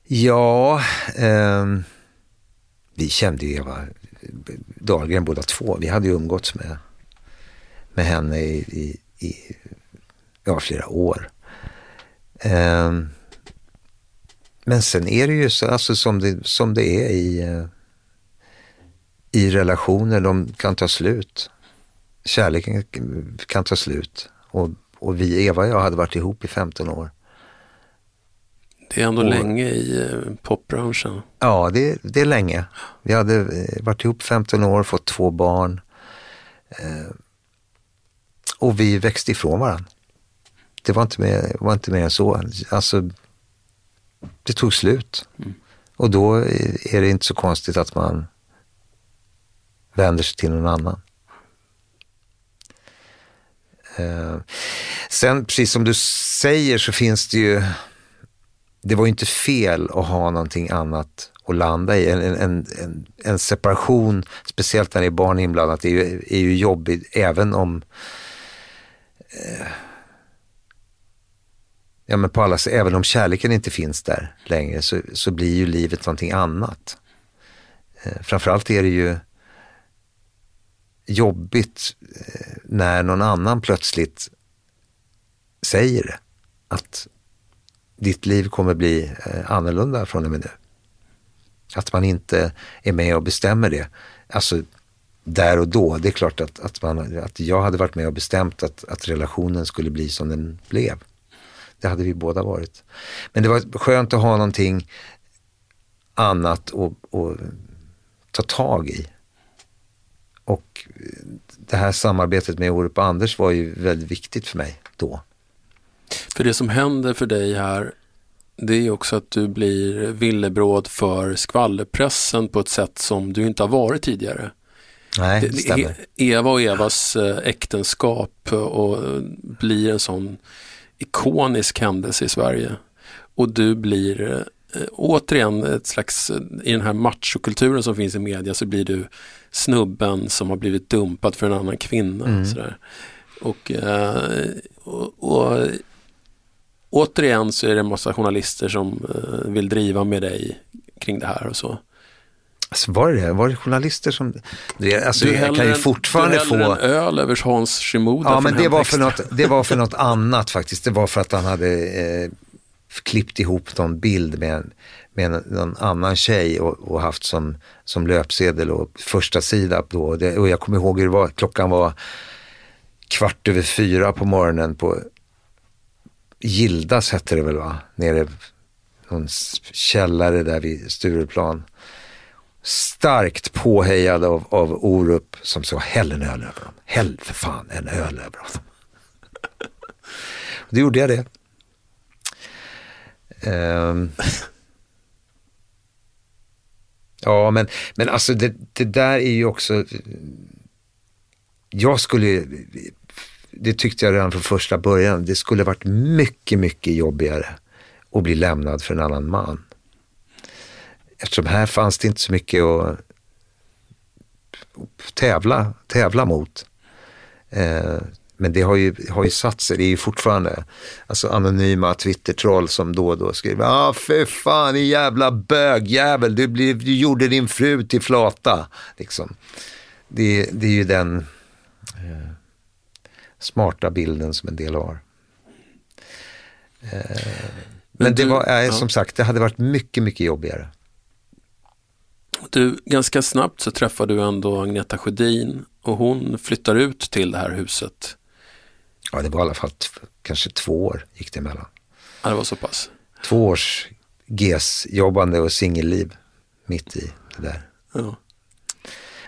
Ja, eh, vi kände ju Eva Dahlgren båda två. Vi hade ju umgåtts med, med henne i, i, i ja, flera år. Eh, men sen är det ju så, alltså som det, som det är i, eh, i relationer, de kan ta slut. Kärleken kan ta slut. Och, och vi, Eva och jag, hade varit ihop i 15 år. Det är ändå Och- länge i eh, popbranschen. Ja, det, det är länge. Vi hade eh, varit ihop 15 år, fått två barn. Eh, och vi växte ifrån varandra. Det var inte mer, var inte mer än så. Alltså, det tog slut. Och då är är det inte så konstigt att man vänder sig till någon annan. Eh, sen, precis som du säger, så finns det ju... Det var ju inte fel att ha någonting annat att landa i. En, en, en, en separation, speciellt när det är barn inblandat, är ju, är ju jobbigt även om... Eh, ja, men på alla, sätt, även om kärleken inte finns där längre så, så blir ju livet någonting annat. Eh, framförallt är det ju jobbigt eh, när någon annan plötsligt säger det. Att ditt liv kommer bli eh, annorlunda från och med nu. Att man inte är med och bestämmer det. Alltså där och då. Det är klart att, att, man, att jag hade varit med och bestämt att, att relationen skulle bli som den blev. Det hade vi båda varit. Men det var skönt att ha någonting annat att, att ta tag i. Och det här samarbetet med Orup och Anders var ju väldigt viktigt för mig då. För det som händer för dig här, det är också att du blir villebråd för skvallerpressen på ett sätt som du inte har varit tidigare. Nej, det stämmer. Eva och Evas eh, äktenskap och blir en sån ikonisk händelse i Sverige. Och du blir eh, återigen ett slags, eh, i den här machokulturen som finns i media så blir du snubben som har blivit dumpad för en annan kvinna. Mm. Sådär. Och, eh, och, och återigen så är det en massa journalister som eh, vill driva med dig kring det här och så. Alltså var det det? Var det journalister som... Det, alltså, Du jag kan ju häller en- fortfarande du få... en öl över Hans Shimoda Ja, men det var, för något, det var för något annat faktiskt. Det var för att han hade eh, klippt ihop någon bild med, med någon annan tjej och, och haft som, som löpsedel och första sida då. Och Det, och jag kommer ihåg hur det var, klockan var kvart över fyra på morgonen på Gildas hette det väl va? Nere i någon källare där vid Stureplan. Starkt påhejad av, av Orup som sa häll en öl över dem. Häll för fan en öl över dem. Då gjorde jag det. Ehm. Ja, men, men alltså det, det där är ju också... Jag skulle... Det tyckte jag redan från första början. Det skulle varit mycket, mycket jobbigare att bli lämnad för en annan man. Eftersom här fanns det inte så mycket att tävla, tävla mot. Eh, men det har ju, har ju satt sig, det är ju fortfarande alltså anonyma Twitter-troll som då och då skriver Ja, ah, för fan, din jävla bögjävel, du, blev, du gjorde din fru till flata. Liksom. Det, det är ju den eh, smarta bilden som en del har. Eh, men det var, eh, som sagt, det hade varit mycket, mycket jobbigare. Du, ganska snabbt så träffar du ändå Agneta Sjödin och hon flyttar ut till det här huset. Ja, det var i alla fall kanske två år gick det emellan. Ja, det var så pass. Två års GES-jobbande och singelliv mitt i det där. Ja.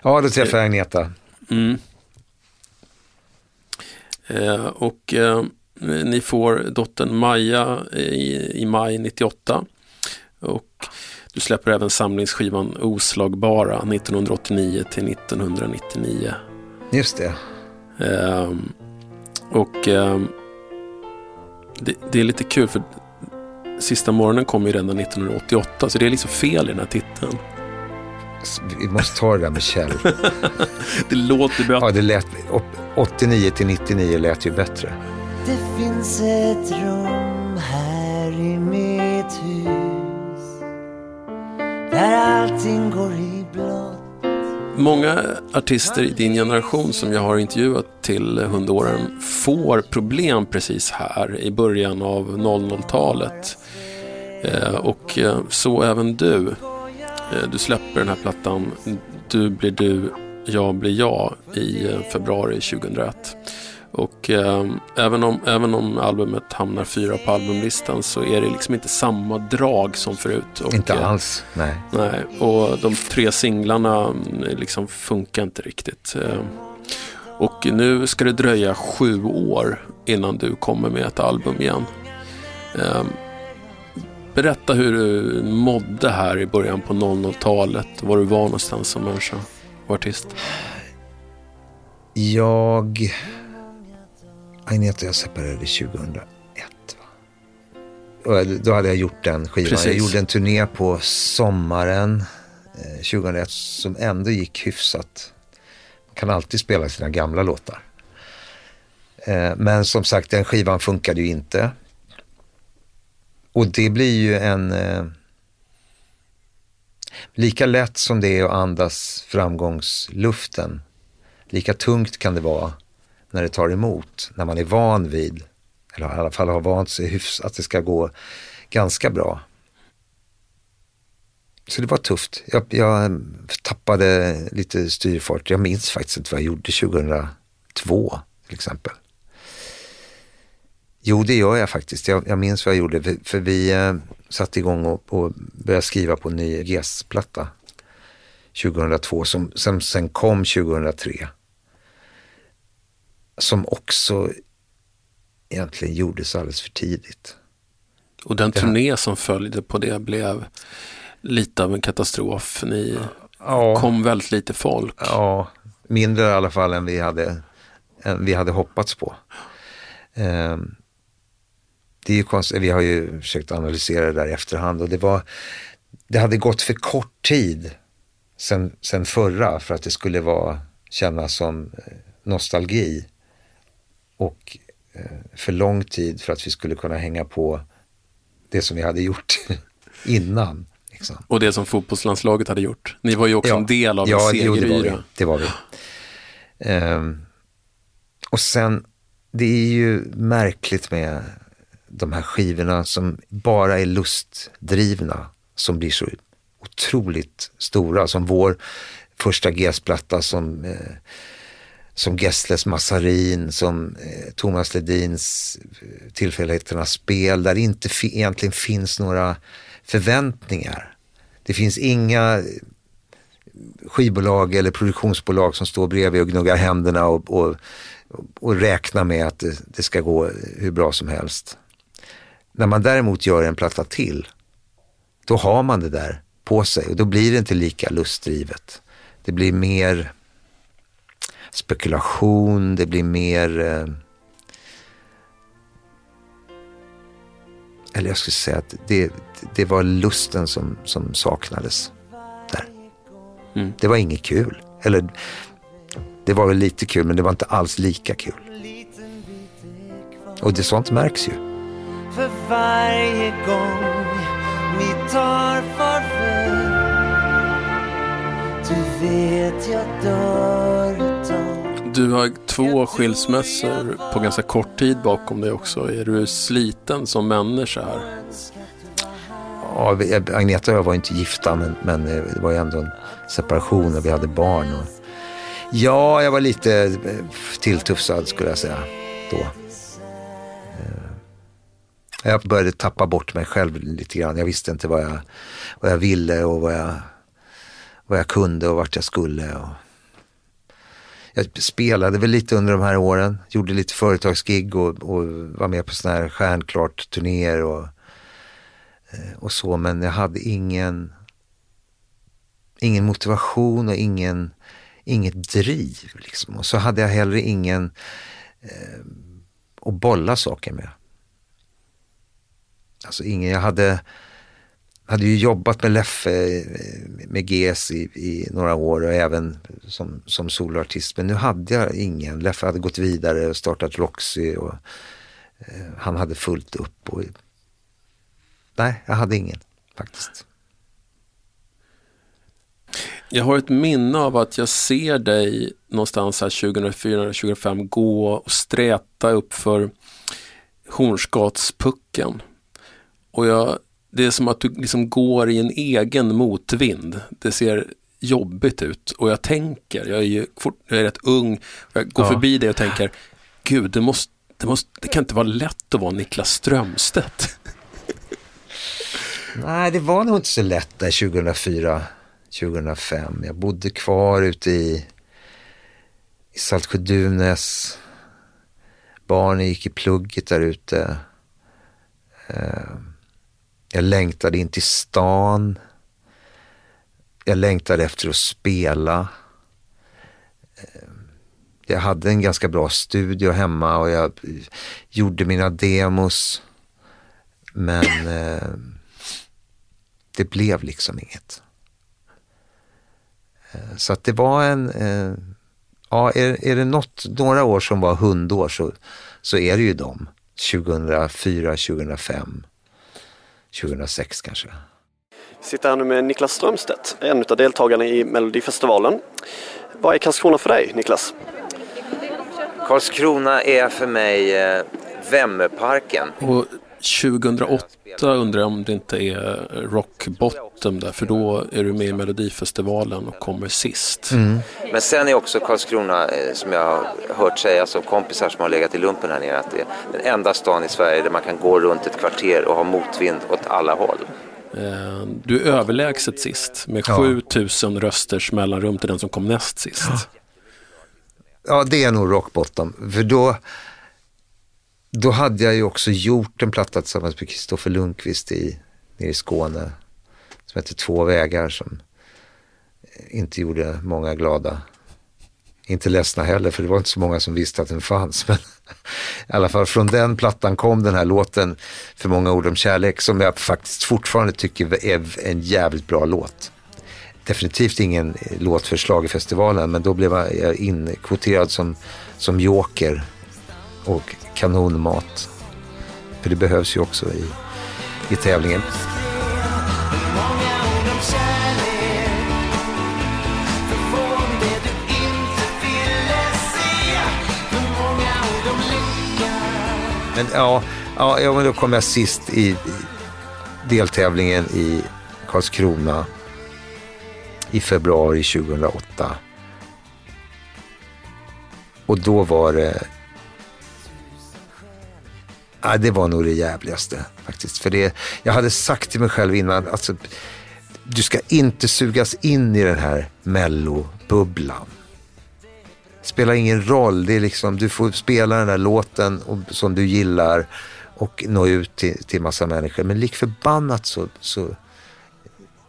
Ja, då träffade jag Agneta. Mm. Eh, och eh, ni får dottern Maja i, i maj 98. Och du släpper även samlingsskivan Oslagbara 1989 till 1999. Just det. Ehm, och ehm, det, det är lite kul för Sista morgonen kom ju redan 1988 så det är liksom fel i den här titeln. Vi måste ta det där med Kjell. Det låter bättre. Ja, det lät, op- 89 till 99 lät ju bättre. Det finns ett rum här i mitt hus Där allting går i blått Många artister i din generation som jag har intervjuat till hundåren får problem precis här i början av 00-talet. Eh, och eh, så även du. Eh, du släpper den här plattan Du blir du, jag blir jag i februari 2001. Och eh, även, om, även om albumet hamnar fyra på albumlistan så är det liksom inte samma drag som förut. Och, Inte eh, alls, nej. Nej, och de tre singlarna mm, liksom funkar inte riktigt. Eh, Och nu ska det dröja sju år innan du kommer med ett album igen. Eh, Berätta hur du mådde här i början på 00-talet. Var du var någonstans som människa och artist? Jag Agneta och jag separerade 2001. Va? Och då hade jag gjort den skivan. Precis. Jag gjorde en turné på sommaren eh, 2001 som ändå gick hyfsat. Man kan alltid spela sina gamla låtar. Eh, men som sagt, den skivan funkade ju inte. Och det blir ju en... Eh, lika lätt som det är att andas framgångsluften, lika tungt kan det vara när det tar emot, när man är van vid, eller i alla fall har vant sig hyfs, att det ska gå ganska bra. Så det var tufft. Jag, jag tappade lite styrfart. Jag minns faktiskt inte vad jag gjorde 2002 till exempel. Jo, det gör jag faktiskt. Jag, jag minns vad jag gjorde. För, för vi eh, satte igång och, och började skriva på en ny GES-platta 2002 som, som sen kom 2003. Som också egentligen gjordes alldeles för tidigt. Och den turné som följde på det blev lite av en katastrof. Ni Ja. kom väldigt lite folk. Ja, mindre i alla fall än vi hade, än vi hade hoppats på. Ehm, det är ju konstigt, vi har ju försökt analysera det där i efterhand och det var, det hade gått för kort tid sen, sen förra för att det skulle vara, kännas som eh, nostalgi. Och eh, för lång tid för att vi skulle kunna hänga på det som vi hade gjort innan. Liksom. Och det som fotbollslandslaget hade gjort. Ni var ju också en del av ja, en jo, det var vi. segeryra. Det var vi. Ehm, och sen, det är ju märkligt med de här skivorna som bara är lustdrivna, som blir så otroligt stora. Som vår första GES-platta som, eh, som Gessles Massarin, som eh, Thomas Ledins eh, Tillfälligheternas spel, där det inte fi- egentligen finns några förväntningar. Det finns inga eh, skivbolag eller produktionsbolag som står bredvid och gnuggar händerna och, och, och räknar med att det, det ska gå hur bra som helst. När man däremot gör en platta till, då har man det där på sig och då blir det inte lika lustdrivet. Det blir mer spekulation, det blir mer eh, eller jag skulle säga att det, det var lusten som, som saknades där. Mm. Det var inget kul. Eller det var väl lite kul men det var inte alls lika kul. Och det sånt märks ju. För varje gång vi tar farväl Du vet jag dör Du har två skilsmässor på ganska kort tid bakom dig också. Är du sliten som människa här? Ja, Agneta och jag var inte gifta men, men eh, det var ju ändå en separation och vi hade barn. Och... Ja, jag var lite eh, tilltufsad skulle jag säga då. Eh, Jag började tappa bort mig själv lite grann. Jag visste inte vad jag, vad jag ville och vad jag, vad jag kunde och vart jag skulle. Och... Jag spelade väl lite under de här åren, gjorde lite företagsgig och, och var med på sådana här stjärnklart-turnéer och eh, och så, men jag hade ingen, ingen motivation och ingen, inget driv. Liksom. Och så hade jag heller ingen eh, att bolla saker med. Alltså ingen, jag hade, hade ju jobbat med Leffe, eh, med GES i, i några år och även som, som soloartist. Men nu hade jag ingen. Leffe hade gått vidare och startat Roxy och eh, han hade fullt upp. Och, nej, jag hade ingen faktiskt. Jag har ett minne av att jag ser dig någonstans här 2004-2005 gå och sträta upp för Hornsgatspucken. Och jag, det är som att du liksom går i en egen motvind. Det ser jobbigt ut och jag tänker, jag är ju fort, jag är rätt ung, jag går Ja. förbi dig och tänker, gud det måste, det måste, det kan inte vara lätt att vara Niklas Strömstedt. Nej, det var nog inte så lätt där 2004, 2005. Jag bodde kvar ute i, i Saltsjö-Duvnäs. Barnen gick i plugget där ute. Eh, jag längtade in till stan. Jag längtade efter att spela. Eh, jag hade en ganska bra studio hemma och jag eh, gjorde mina demos. Men eh, det blev liksom inget. Eh, så att det var en, eh, ja är, är det något, några år som var hundår så, så är det ju de. 2004, 2005, 2006 kanske. sitter här nu med Niklas Strömstedt, en av deltagarna i Melodifestivalen. Vad är Karlskrona för dig, Niklas? Karlskrona är för mig eh, Vemmeparken. Och 2008 undrar jag om det inte är rock bottom där, för då är du med i Melodifestivalen och kommer sist. Men sen är också Karlskrona, eh, som jag har hört sägas av kompisar som har legat i lumpen här nere, att det är den enda stan i Sverige där man kan gå runt ett kvarter och ha motvind åt alla håll. Eh, Du är överlägset sist med Ja. 7000 rösters mellanrum till den som kom näst sist. Ja, det är nog rock bottom. För då, då hade jag ju också gjort en platta tillsammans med Kristoffer Lundqvist i, nere i Skåne. Som heter Två vägar som inte gjorde många glada. Inte ledsna heller för det var inte så många som visste att den fanns. Men i alla fall från den plattan kom den här låten För många ord om kärlek som jag faktiskt fortfarande tycker är en jävligt bra låt definitivt ingen låtförslag låt för schlagerfestivalen men då blev jag inkvoterad som, som joker och kanonmat. För det behövs ju också i, i tävlingen. Men ja, ja, ja men då kom jag sist i, i deltävlingen i Karlskrona i februari 2008. Och då var det... Ja, det var nog det jävligaste faktiskt. För det, jag hade sagt till mig själv innan, alltså, du ska inte sugas in i den här mellobubblan. Spelar ingen roll, det är liksom, du får spela den där låten och, som du gillar och nå ut till, till massa människor. Men lik förbannat så, så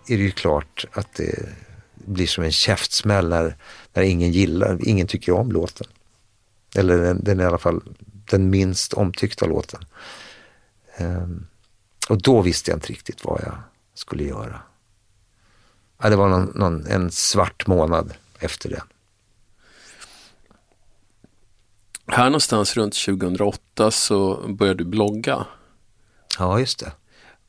är det ju klart att det blir som en käftsmäll när, när ingen gillar, ingen tycker om låten. Eller den, den är i alla fall den minst omtyckta låten. Ehm, och då visste jag inte riktigt vad jag skulle göra. Ja, det var någon, någon, en svart månad efter det. Här någonstans runt 2008 så började du blogga. Ja, just det.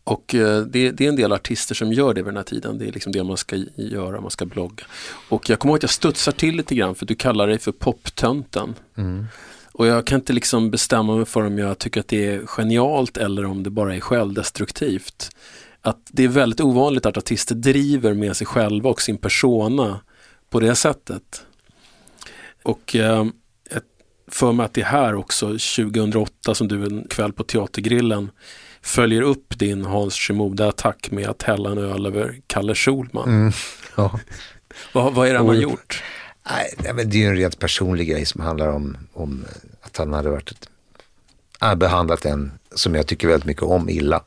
Och eh, det, det är en del artister som gör det vid den här tiden. Det är liksom det man ska göra, man ska blogga. Och jag kommer ihåg att jag studsar till lite grann för du kallar dig för poptönten. Mm. Och jag kan inte liksom bestämma mig för om jag tycker att det är genialt eller om det bara är självdestruktivt. Att det är väldigt ovanligt att artister driver med sig själva och sin persona på det sättet. Och eh, för mig att det är här också 2008 som du en kväll på Teatergrillen följer upp din Hans Shimoda-attack med att hälla en öl över Kalle Schulman. Mm. Ja. Vad, vad är det han har gjort? Nej, men det är ju en rent personlig grej som handlar om, om att han hade varit ett, äh, behandlat en som jag tycker väldigt mycket om illa.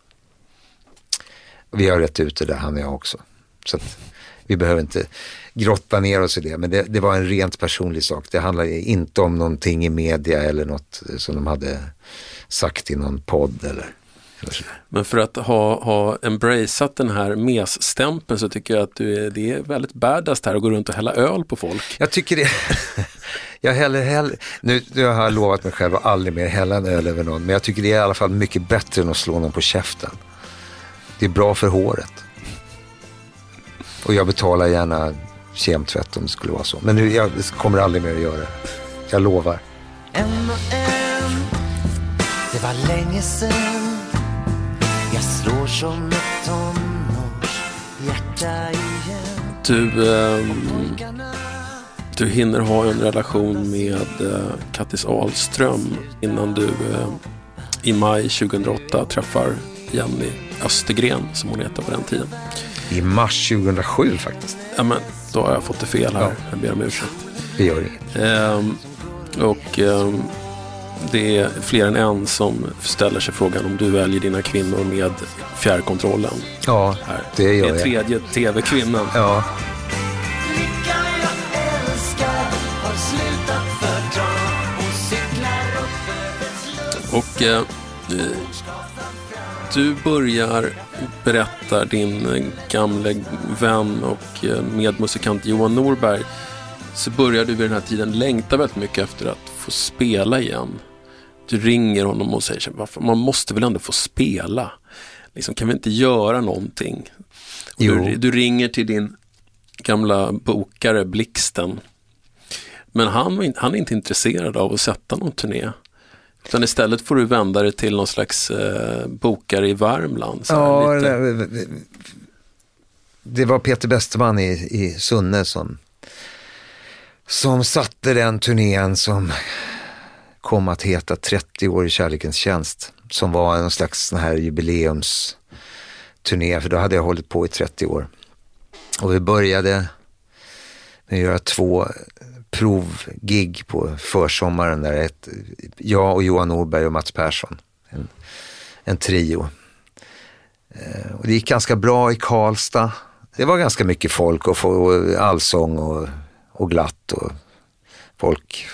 Vi har rätt ut det där, han och jag också. Så att vi behöver inte grotta ner oss i det, men det, det var en rent personlig sak. Det handlar inte om någonting i media eller något som de hade sagt i någon podd eller. Men för att ha, ha embraceat den här mes-stämpeln så tycker jag att du är, det är väldigt badass här att gå runt och hälla öl på folk. Jag tycker det. Jag häller, häller, nu, nu har jag lovat mig själv att aldrig mer hälla en öl över någon, men jag tycker det är i alla fall mycket bättre än att slå någon på käften. Det är bra för håret. Och jag betalar gärna kemtvätt om det skulle vara så. Men nu, jag kommer aldrig mer att göra det. Jag lovar. En och en Det var länge Jag slår som ett tonårshjärta igen Du, ehm, du hinner ha en relation med eh, Kattis Ahlström innan du eh, i maj 2008 träffar Jenny Östergren som hon heter på den tiden. I mars 2007 faktiskt. Ja, men då har jag fått det fel här. Ja. Jag ber om ursäkt. Det gör inget. Ehm, och ehm, det är fler än en som ställer sig frågan om du väljer dina kvinnor med fjärrkontrollen. Ja, Här. det gör är jag. tredje tv-kvinnan. Ja, Och eh, eh, du börjar berätta din eh, gamle vän och eh, medmusikant Johan Norberg så börjar du vid den här tiden längta väldigt mycket efter att få spela igen. Du ringer honom och säger varför man måste väl ändå få spela. Liksom, kan vi inte göra någonting? Du, du ringer till din gamla bokare Blixten. Men han, han är inte intresserad av att sätta någon turné. Utan istället får du vända dig till någon slags eh, bokare i Värmland. Ja, lite. det, var Peter Westerman i, i Sunne som, som satte den turnén som kom att heta 30 år i kärlekens tjänst. Som var en slags sån här jubileumsturné, för då hade jag hållit på i 30 år. Och vi började med att göra två provgig på försommaren. Där ett, jag och Johan Norberg och Mats Persson. En, en trio. Eh, och det gick ganska bra i Karlstad. Det var ganska mycket folk och, få- och allsång och, och glatt och folk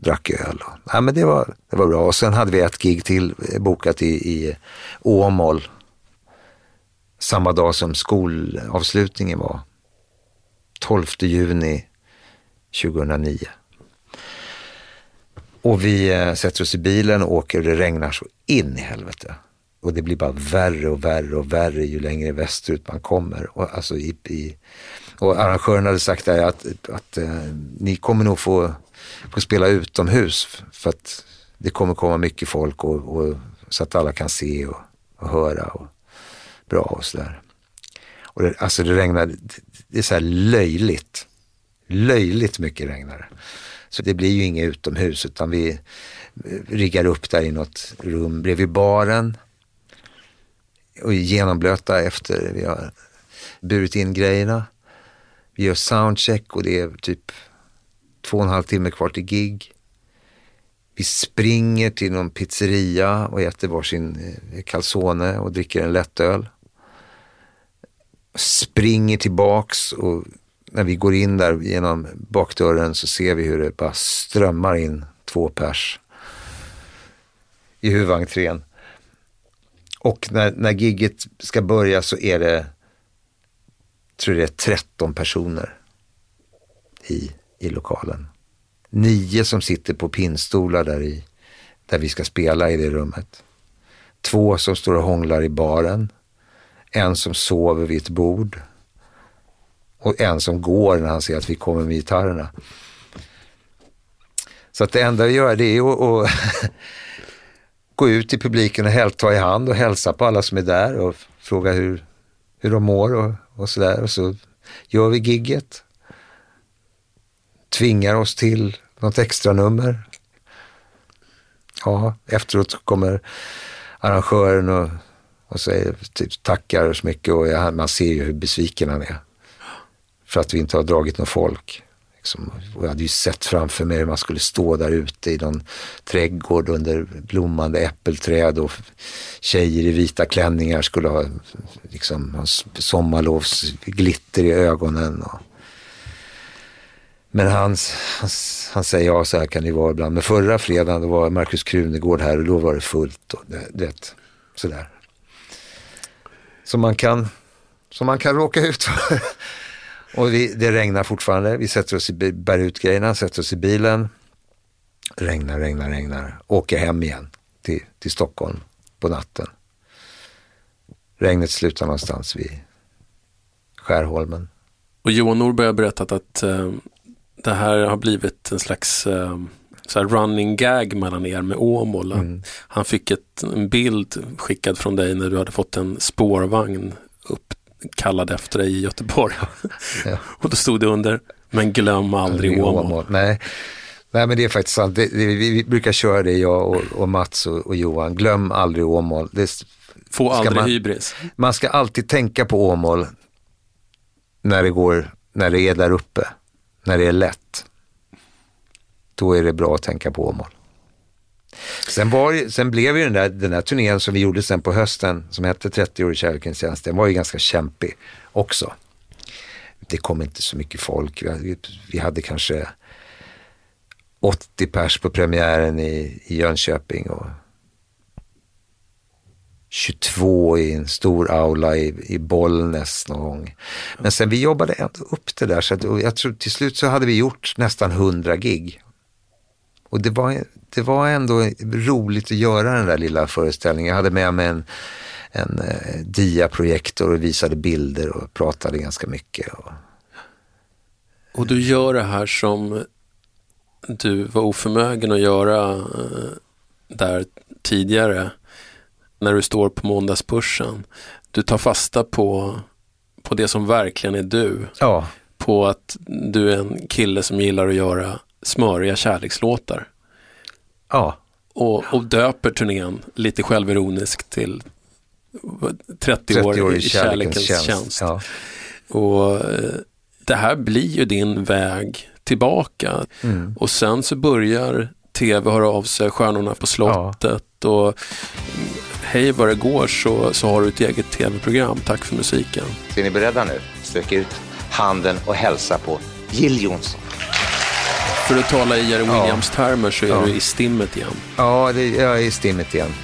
drack öl. Och, ja, men det, var, det var bra. Och sen hade vi ett gig till eh, bokat i, i Åmål. Samma dag som skolavslutningen var. 12 juni 2009. Och vi eh, sätter oss i bilen och åker och det regnar så in i helvete. Och det blir bara värre och värre och värre ju längre västerut man kommer. Och, alltså i, i, och arrangören hade sagt där att, att eh, ni kommer nog få, får spela utomhus för att det kommer komma mycket folk och, och, så att alla kan se och, och höra och bra och sådär. Och det, alltså det regnar, det, är så här löjligt. Löjligt mycket regnar det. Så det blir ju inget utomhus utan vi riggar upp där i något rum bredvid baren. Och är genomblöta efter vi har burit in grejerna. Vi gör soundcheck och det är typ två och en halv timme kvar till gig. Vi springer till någon pizzeria och äter varsin eh, calzone och dricker en lättöl. Springer tillbaks och när vi går in där genom bakdörren så ser vi hur det bara strömmar in två pers i huvudentrén. Och när, när gigget ska börja så är det, tror jag det är 13 personer i, i lokalen. Nio som sitter på pinnstolar där, i, där vi ska spela i det rummet. Två som står och hånglar i baren. En som sover vid ett bord. Och en som går när han ser att vi kommer med gitarrerna. Så att det enda vi gör det är att, att gå ut i publiken och ta i hand och hälsa på alla som är där och fråga hur, hur de mår och, och sådär. Och så gör vi gigget. Tvingar oss till något extra nummer. Ja, efteråt kommer arrangören och, och säger typ, tackar så mycket och jag, man ser ju hur besviken han är. För att vi inte har dragit någon folk. Liksom. Och jag hade ju sett framför mig hur man skulle stå där ute i någon trädgård under blommande äppelträd och tjejer i vita klänningar skulle ha liksom, sommarlovsglitter i ögonen. Och... Men han, han, han säger ja, så här kan det vara ibland. Men förra fredagen då var Markus Krunegård här och då var det fullt. Och det, du vet, sådär. Som man kan, som man kan råka ut för. Och vi, det regnar fortfarande. Vi sätter oss i, bär ut grejerna, sätter oss i bilen. Regnar, regnar, regnar. Åker hem igen till, till Stockholm på natten. Regnet slutar någonstans vid Skärholmen. Och Johan Norberg har berättat att eh, det här har blivit en slags eh, så running gag mellan er med Åmål. Mm. Han fick ett, en bild skickad från dig när du hade fått en spårvagn uppkallad efter dig i Göteborg. Ja. och då stod det under, men glöm aldrig Åmål. Nej. Nej, men det är faktiskt sant. Det, det, vi, brukar köra det, jag och, och Mats och, och Johan. Glöm aldrig Åmål. Det, Få aldrig man, hybris. Man ska alltid tänka på Åmål när det, går, när det är där uppe. När det är lätt. Då är det bra att tänka på Åmål. Sen, var, sen blev ju den där, den där turnén som vi gjorde sen på hösten, som hette 30 år i kärlekens tjänst, den var ju ganska kämpig också. Det kom inte så mycket folk. Vi hade, vi hade kanske 80 pers på premiären i, i Jönköping och 22 i en stor aula i, i Bollnäs någon gång. Men sen vi jobbade ändå upp det där så att, jag tror till slut så hade vi gjort nästan 100 gig. Och det var, det var ändå roligt att göra den där lilla föreställningen. Jag hade med mig en, en eh, diaprojektor och visade bilder och pratade ganska mycket. Och, Och du gör det här som du var oförmögen att göra eh, där tidigare när du står på måndagspushen. Du tar fasta på, på det som verkligen är du. ja, På att du är en kille som gillar att göra smöriga kärlekslåtar. ja, Och, och döper turnén lite självironiskt till 30, år, 30 år i kärlekens, tjänst. Ja. Och eh, det här blir ju din väg tillbaka. Mm. Och sen så börjar tv höra av sig, Stjärnorna på slottet och mm, hej vad det går så, så har du ett eget tv-program. Tack för musiken. Är ni beredda nu? Sträck ut handen och hälsa på Jill Johnson. För att tala i Jerry Ja. Williams-termer så är Ja. du i stimmet igen. ja det, jag är i stimmet igen.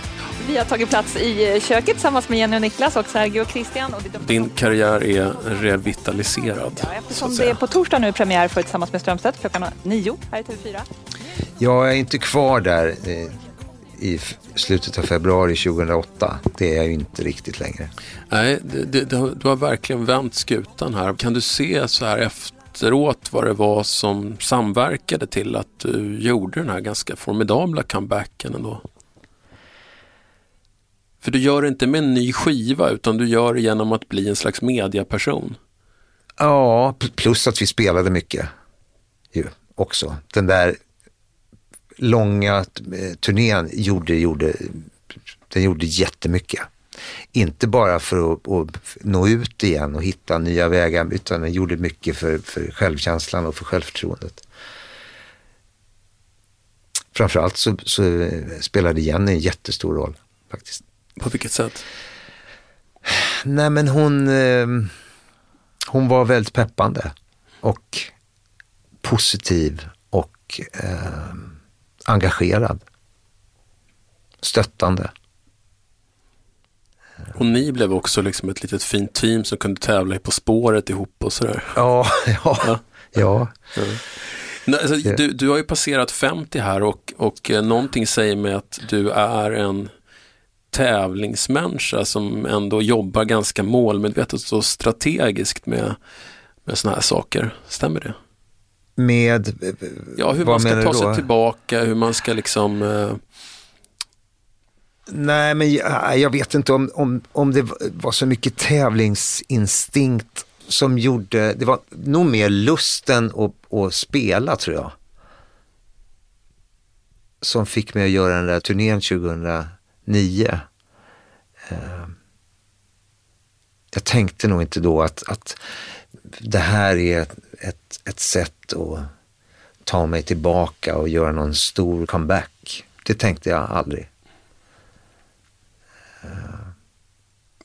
Vi har tagit plats i köket tillsammans med Jenny och Niklas och Sergio och Christian. Och Din karriär är revitaliserad. Ja, eftersom det är på torsdag nu premiär för Tillsammans med Strömstedt klockan nio här i TV4. Jag är inte kvar där eh, i slutet av februari 2008. Det är jag ju inte riktigt längre. Nej, det, det, det, har- du har verkligen vänt skutan här. Kan du se så här efteråt vad det var som samverkade till att du gjorde den här ganska formidabla comebacken ändå? För du gör det inte med en ny skiva utan du gör det genom att bli en slags mediaperson. Ja, pl- plus att vi spelade mycket ju också. Den där långa eh, turnén gjorde, gjorde, den gjorde jättemycket. Inte bara för att, att nå ut igen och hitta nya vägar, utan den gjorde mycket för, för självkänslan och för självförtroendet. Framförallt så, så spelade Jenny en jättestor roll faktiskt. På vilket sätt? Nej men hon, eh, hon var väldigt peppande och positiv och eh, engagerad. Stöttande. Och ni blev också liksom ett litet fint team som kunde tävla i På spåret ihop och sådär. Ja, ja, ja. Nej, Alltså, Det- du, du har ju passerat 50 här och, och eh, någonting säger mig att du är en tävlingsmänniska som ändå jobbar ganska målmedvetet och strategiskt med, med sådana här saker. Stämmer det? Med, Ja, hur man ska ta sig tillbaka, hur man ska liksom... Eh, Nej, men jag, jag vet inte om, om, om det var så mycket tävlingsinstinkt som gjorde, det var nog mer lusten att, att spela tror jag. Som fick mig att göra den där turnén 2009. Eh, Jag tänkte nog inte då att, att det här är ett, ett, ett sätt att ta mig tillbaka och göra någon stor comeback. Det tänkte jag aldrig.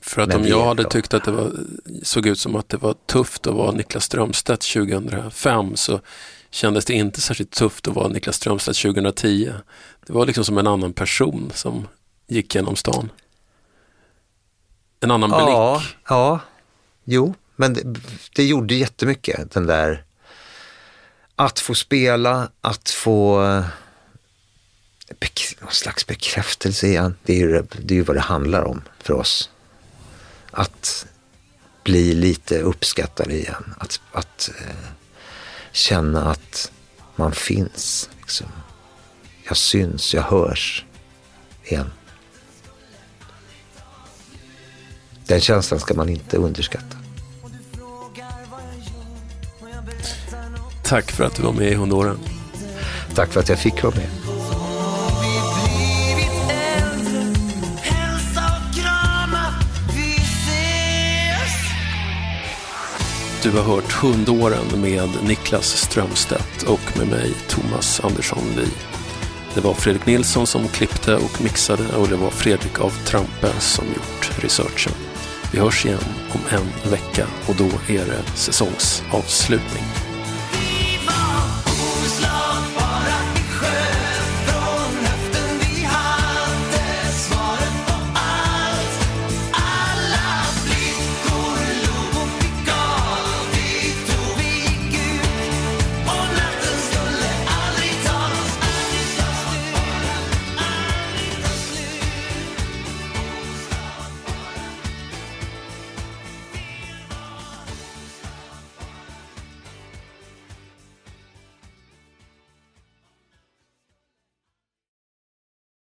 för att Men om jag hade bra. tyckt att det var, såg ut som att det var tufft att vara Niklas Strömstedt 2005 så kändes det inte särskilt tufft att vara Niklas Strömstedt 2010. Det var liksom som en annan person som gick genom stan. En annan Ja, blick. ja, jo, men det, det gjorde jättemycket den där att få spela, att få eh, någon slags bekräftelse igen. Det är, ju, det är ju vad det handlar om för oss. Att bli lite uppskattad igen. Att, att eh, känna att man finns. Liksom. Jag syns, jag hörs igen. Den känslan ska man inte underskatta. Tack för att du var med i Honoren. Tack för att jag fick vara med. Du har hört Hundåren med Niklas Strömstedt och med mig Thomas Andersson Lee. Det var Fredrik Nilsson som klippte och mixade och det var Fredrik av Trampe som gjort researchen. Vi hörs igen om en vecka och då är det säsongsavslutning.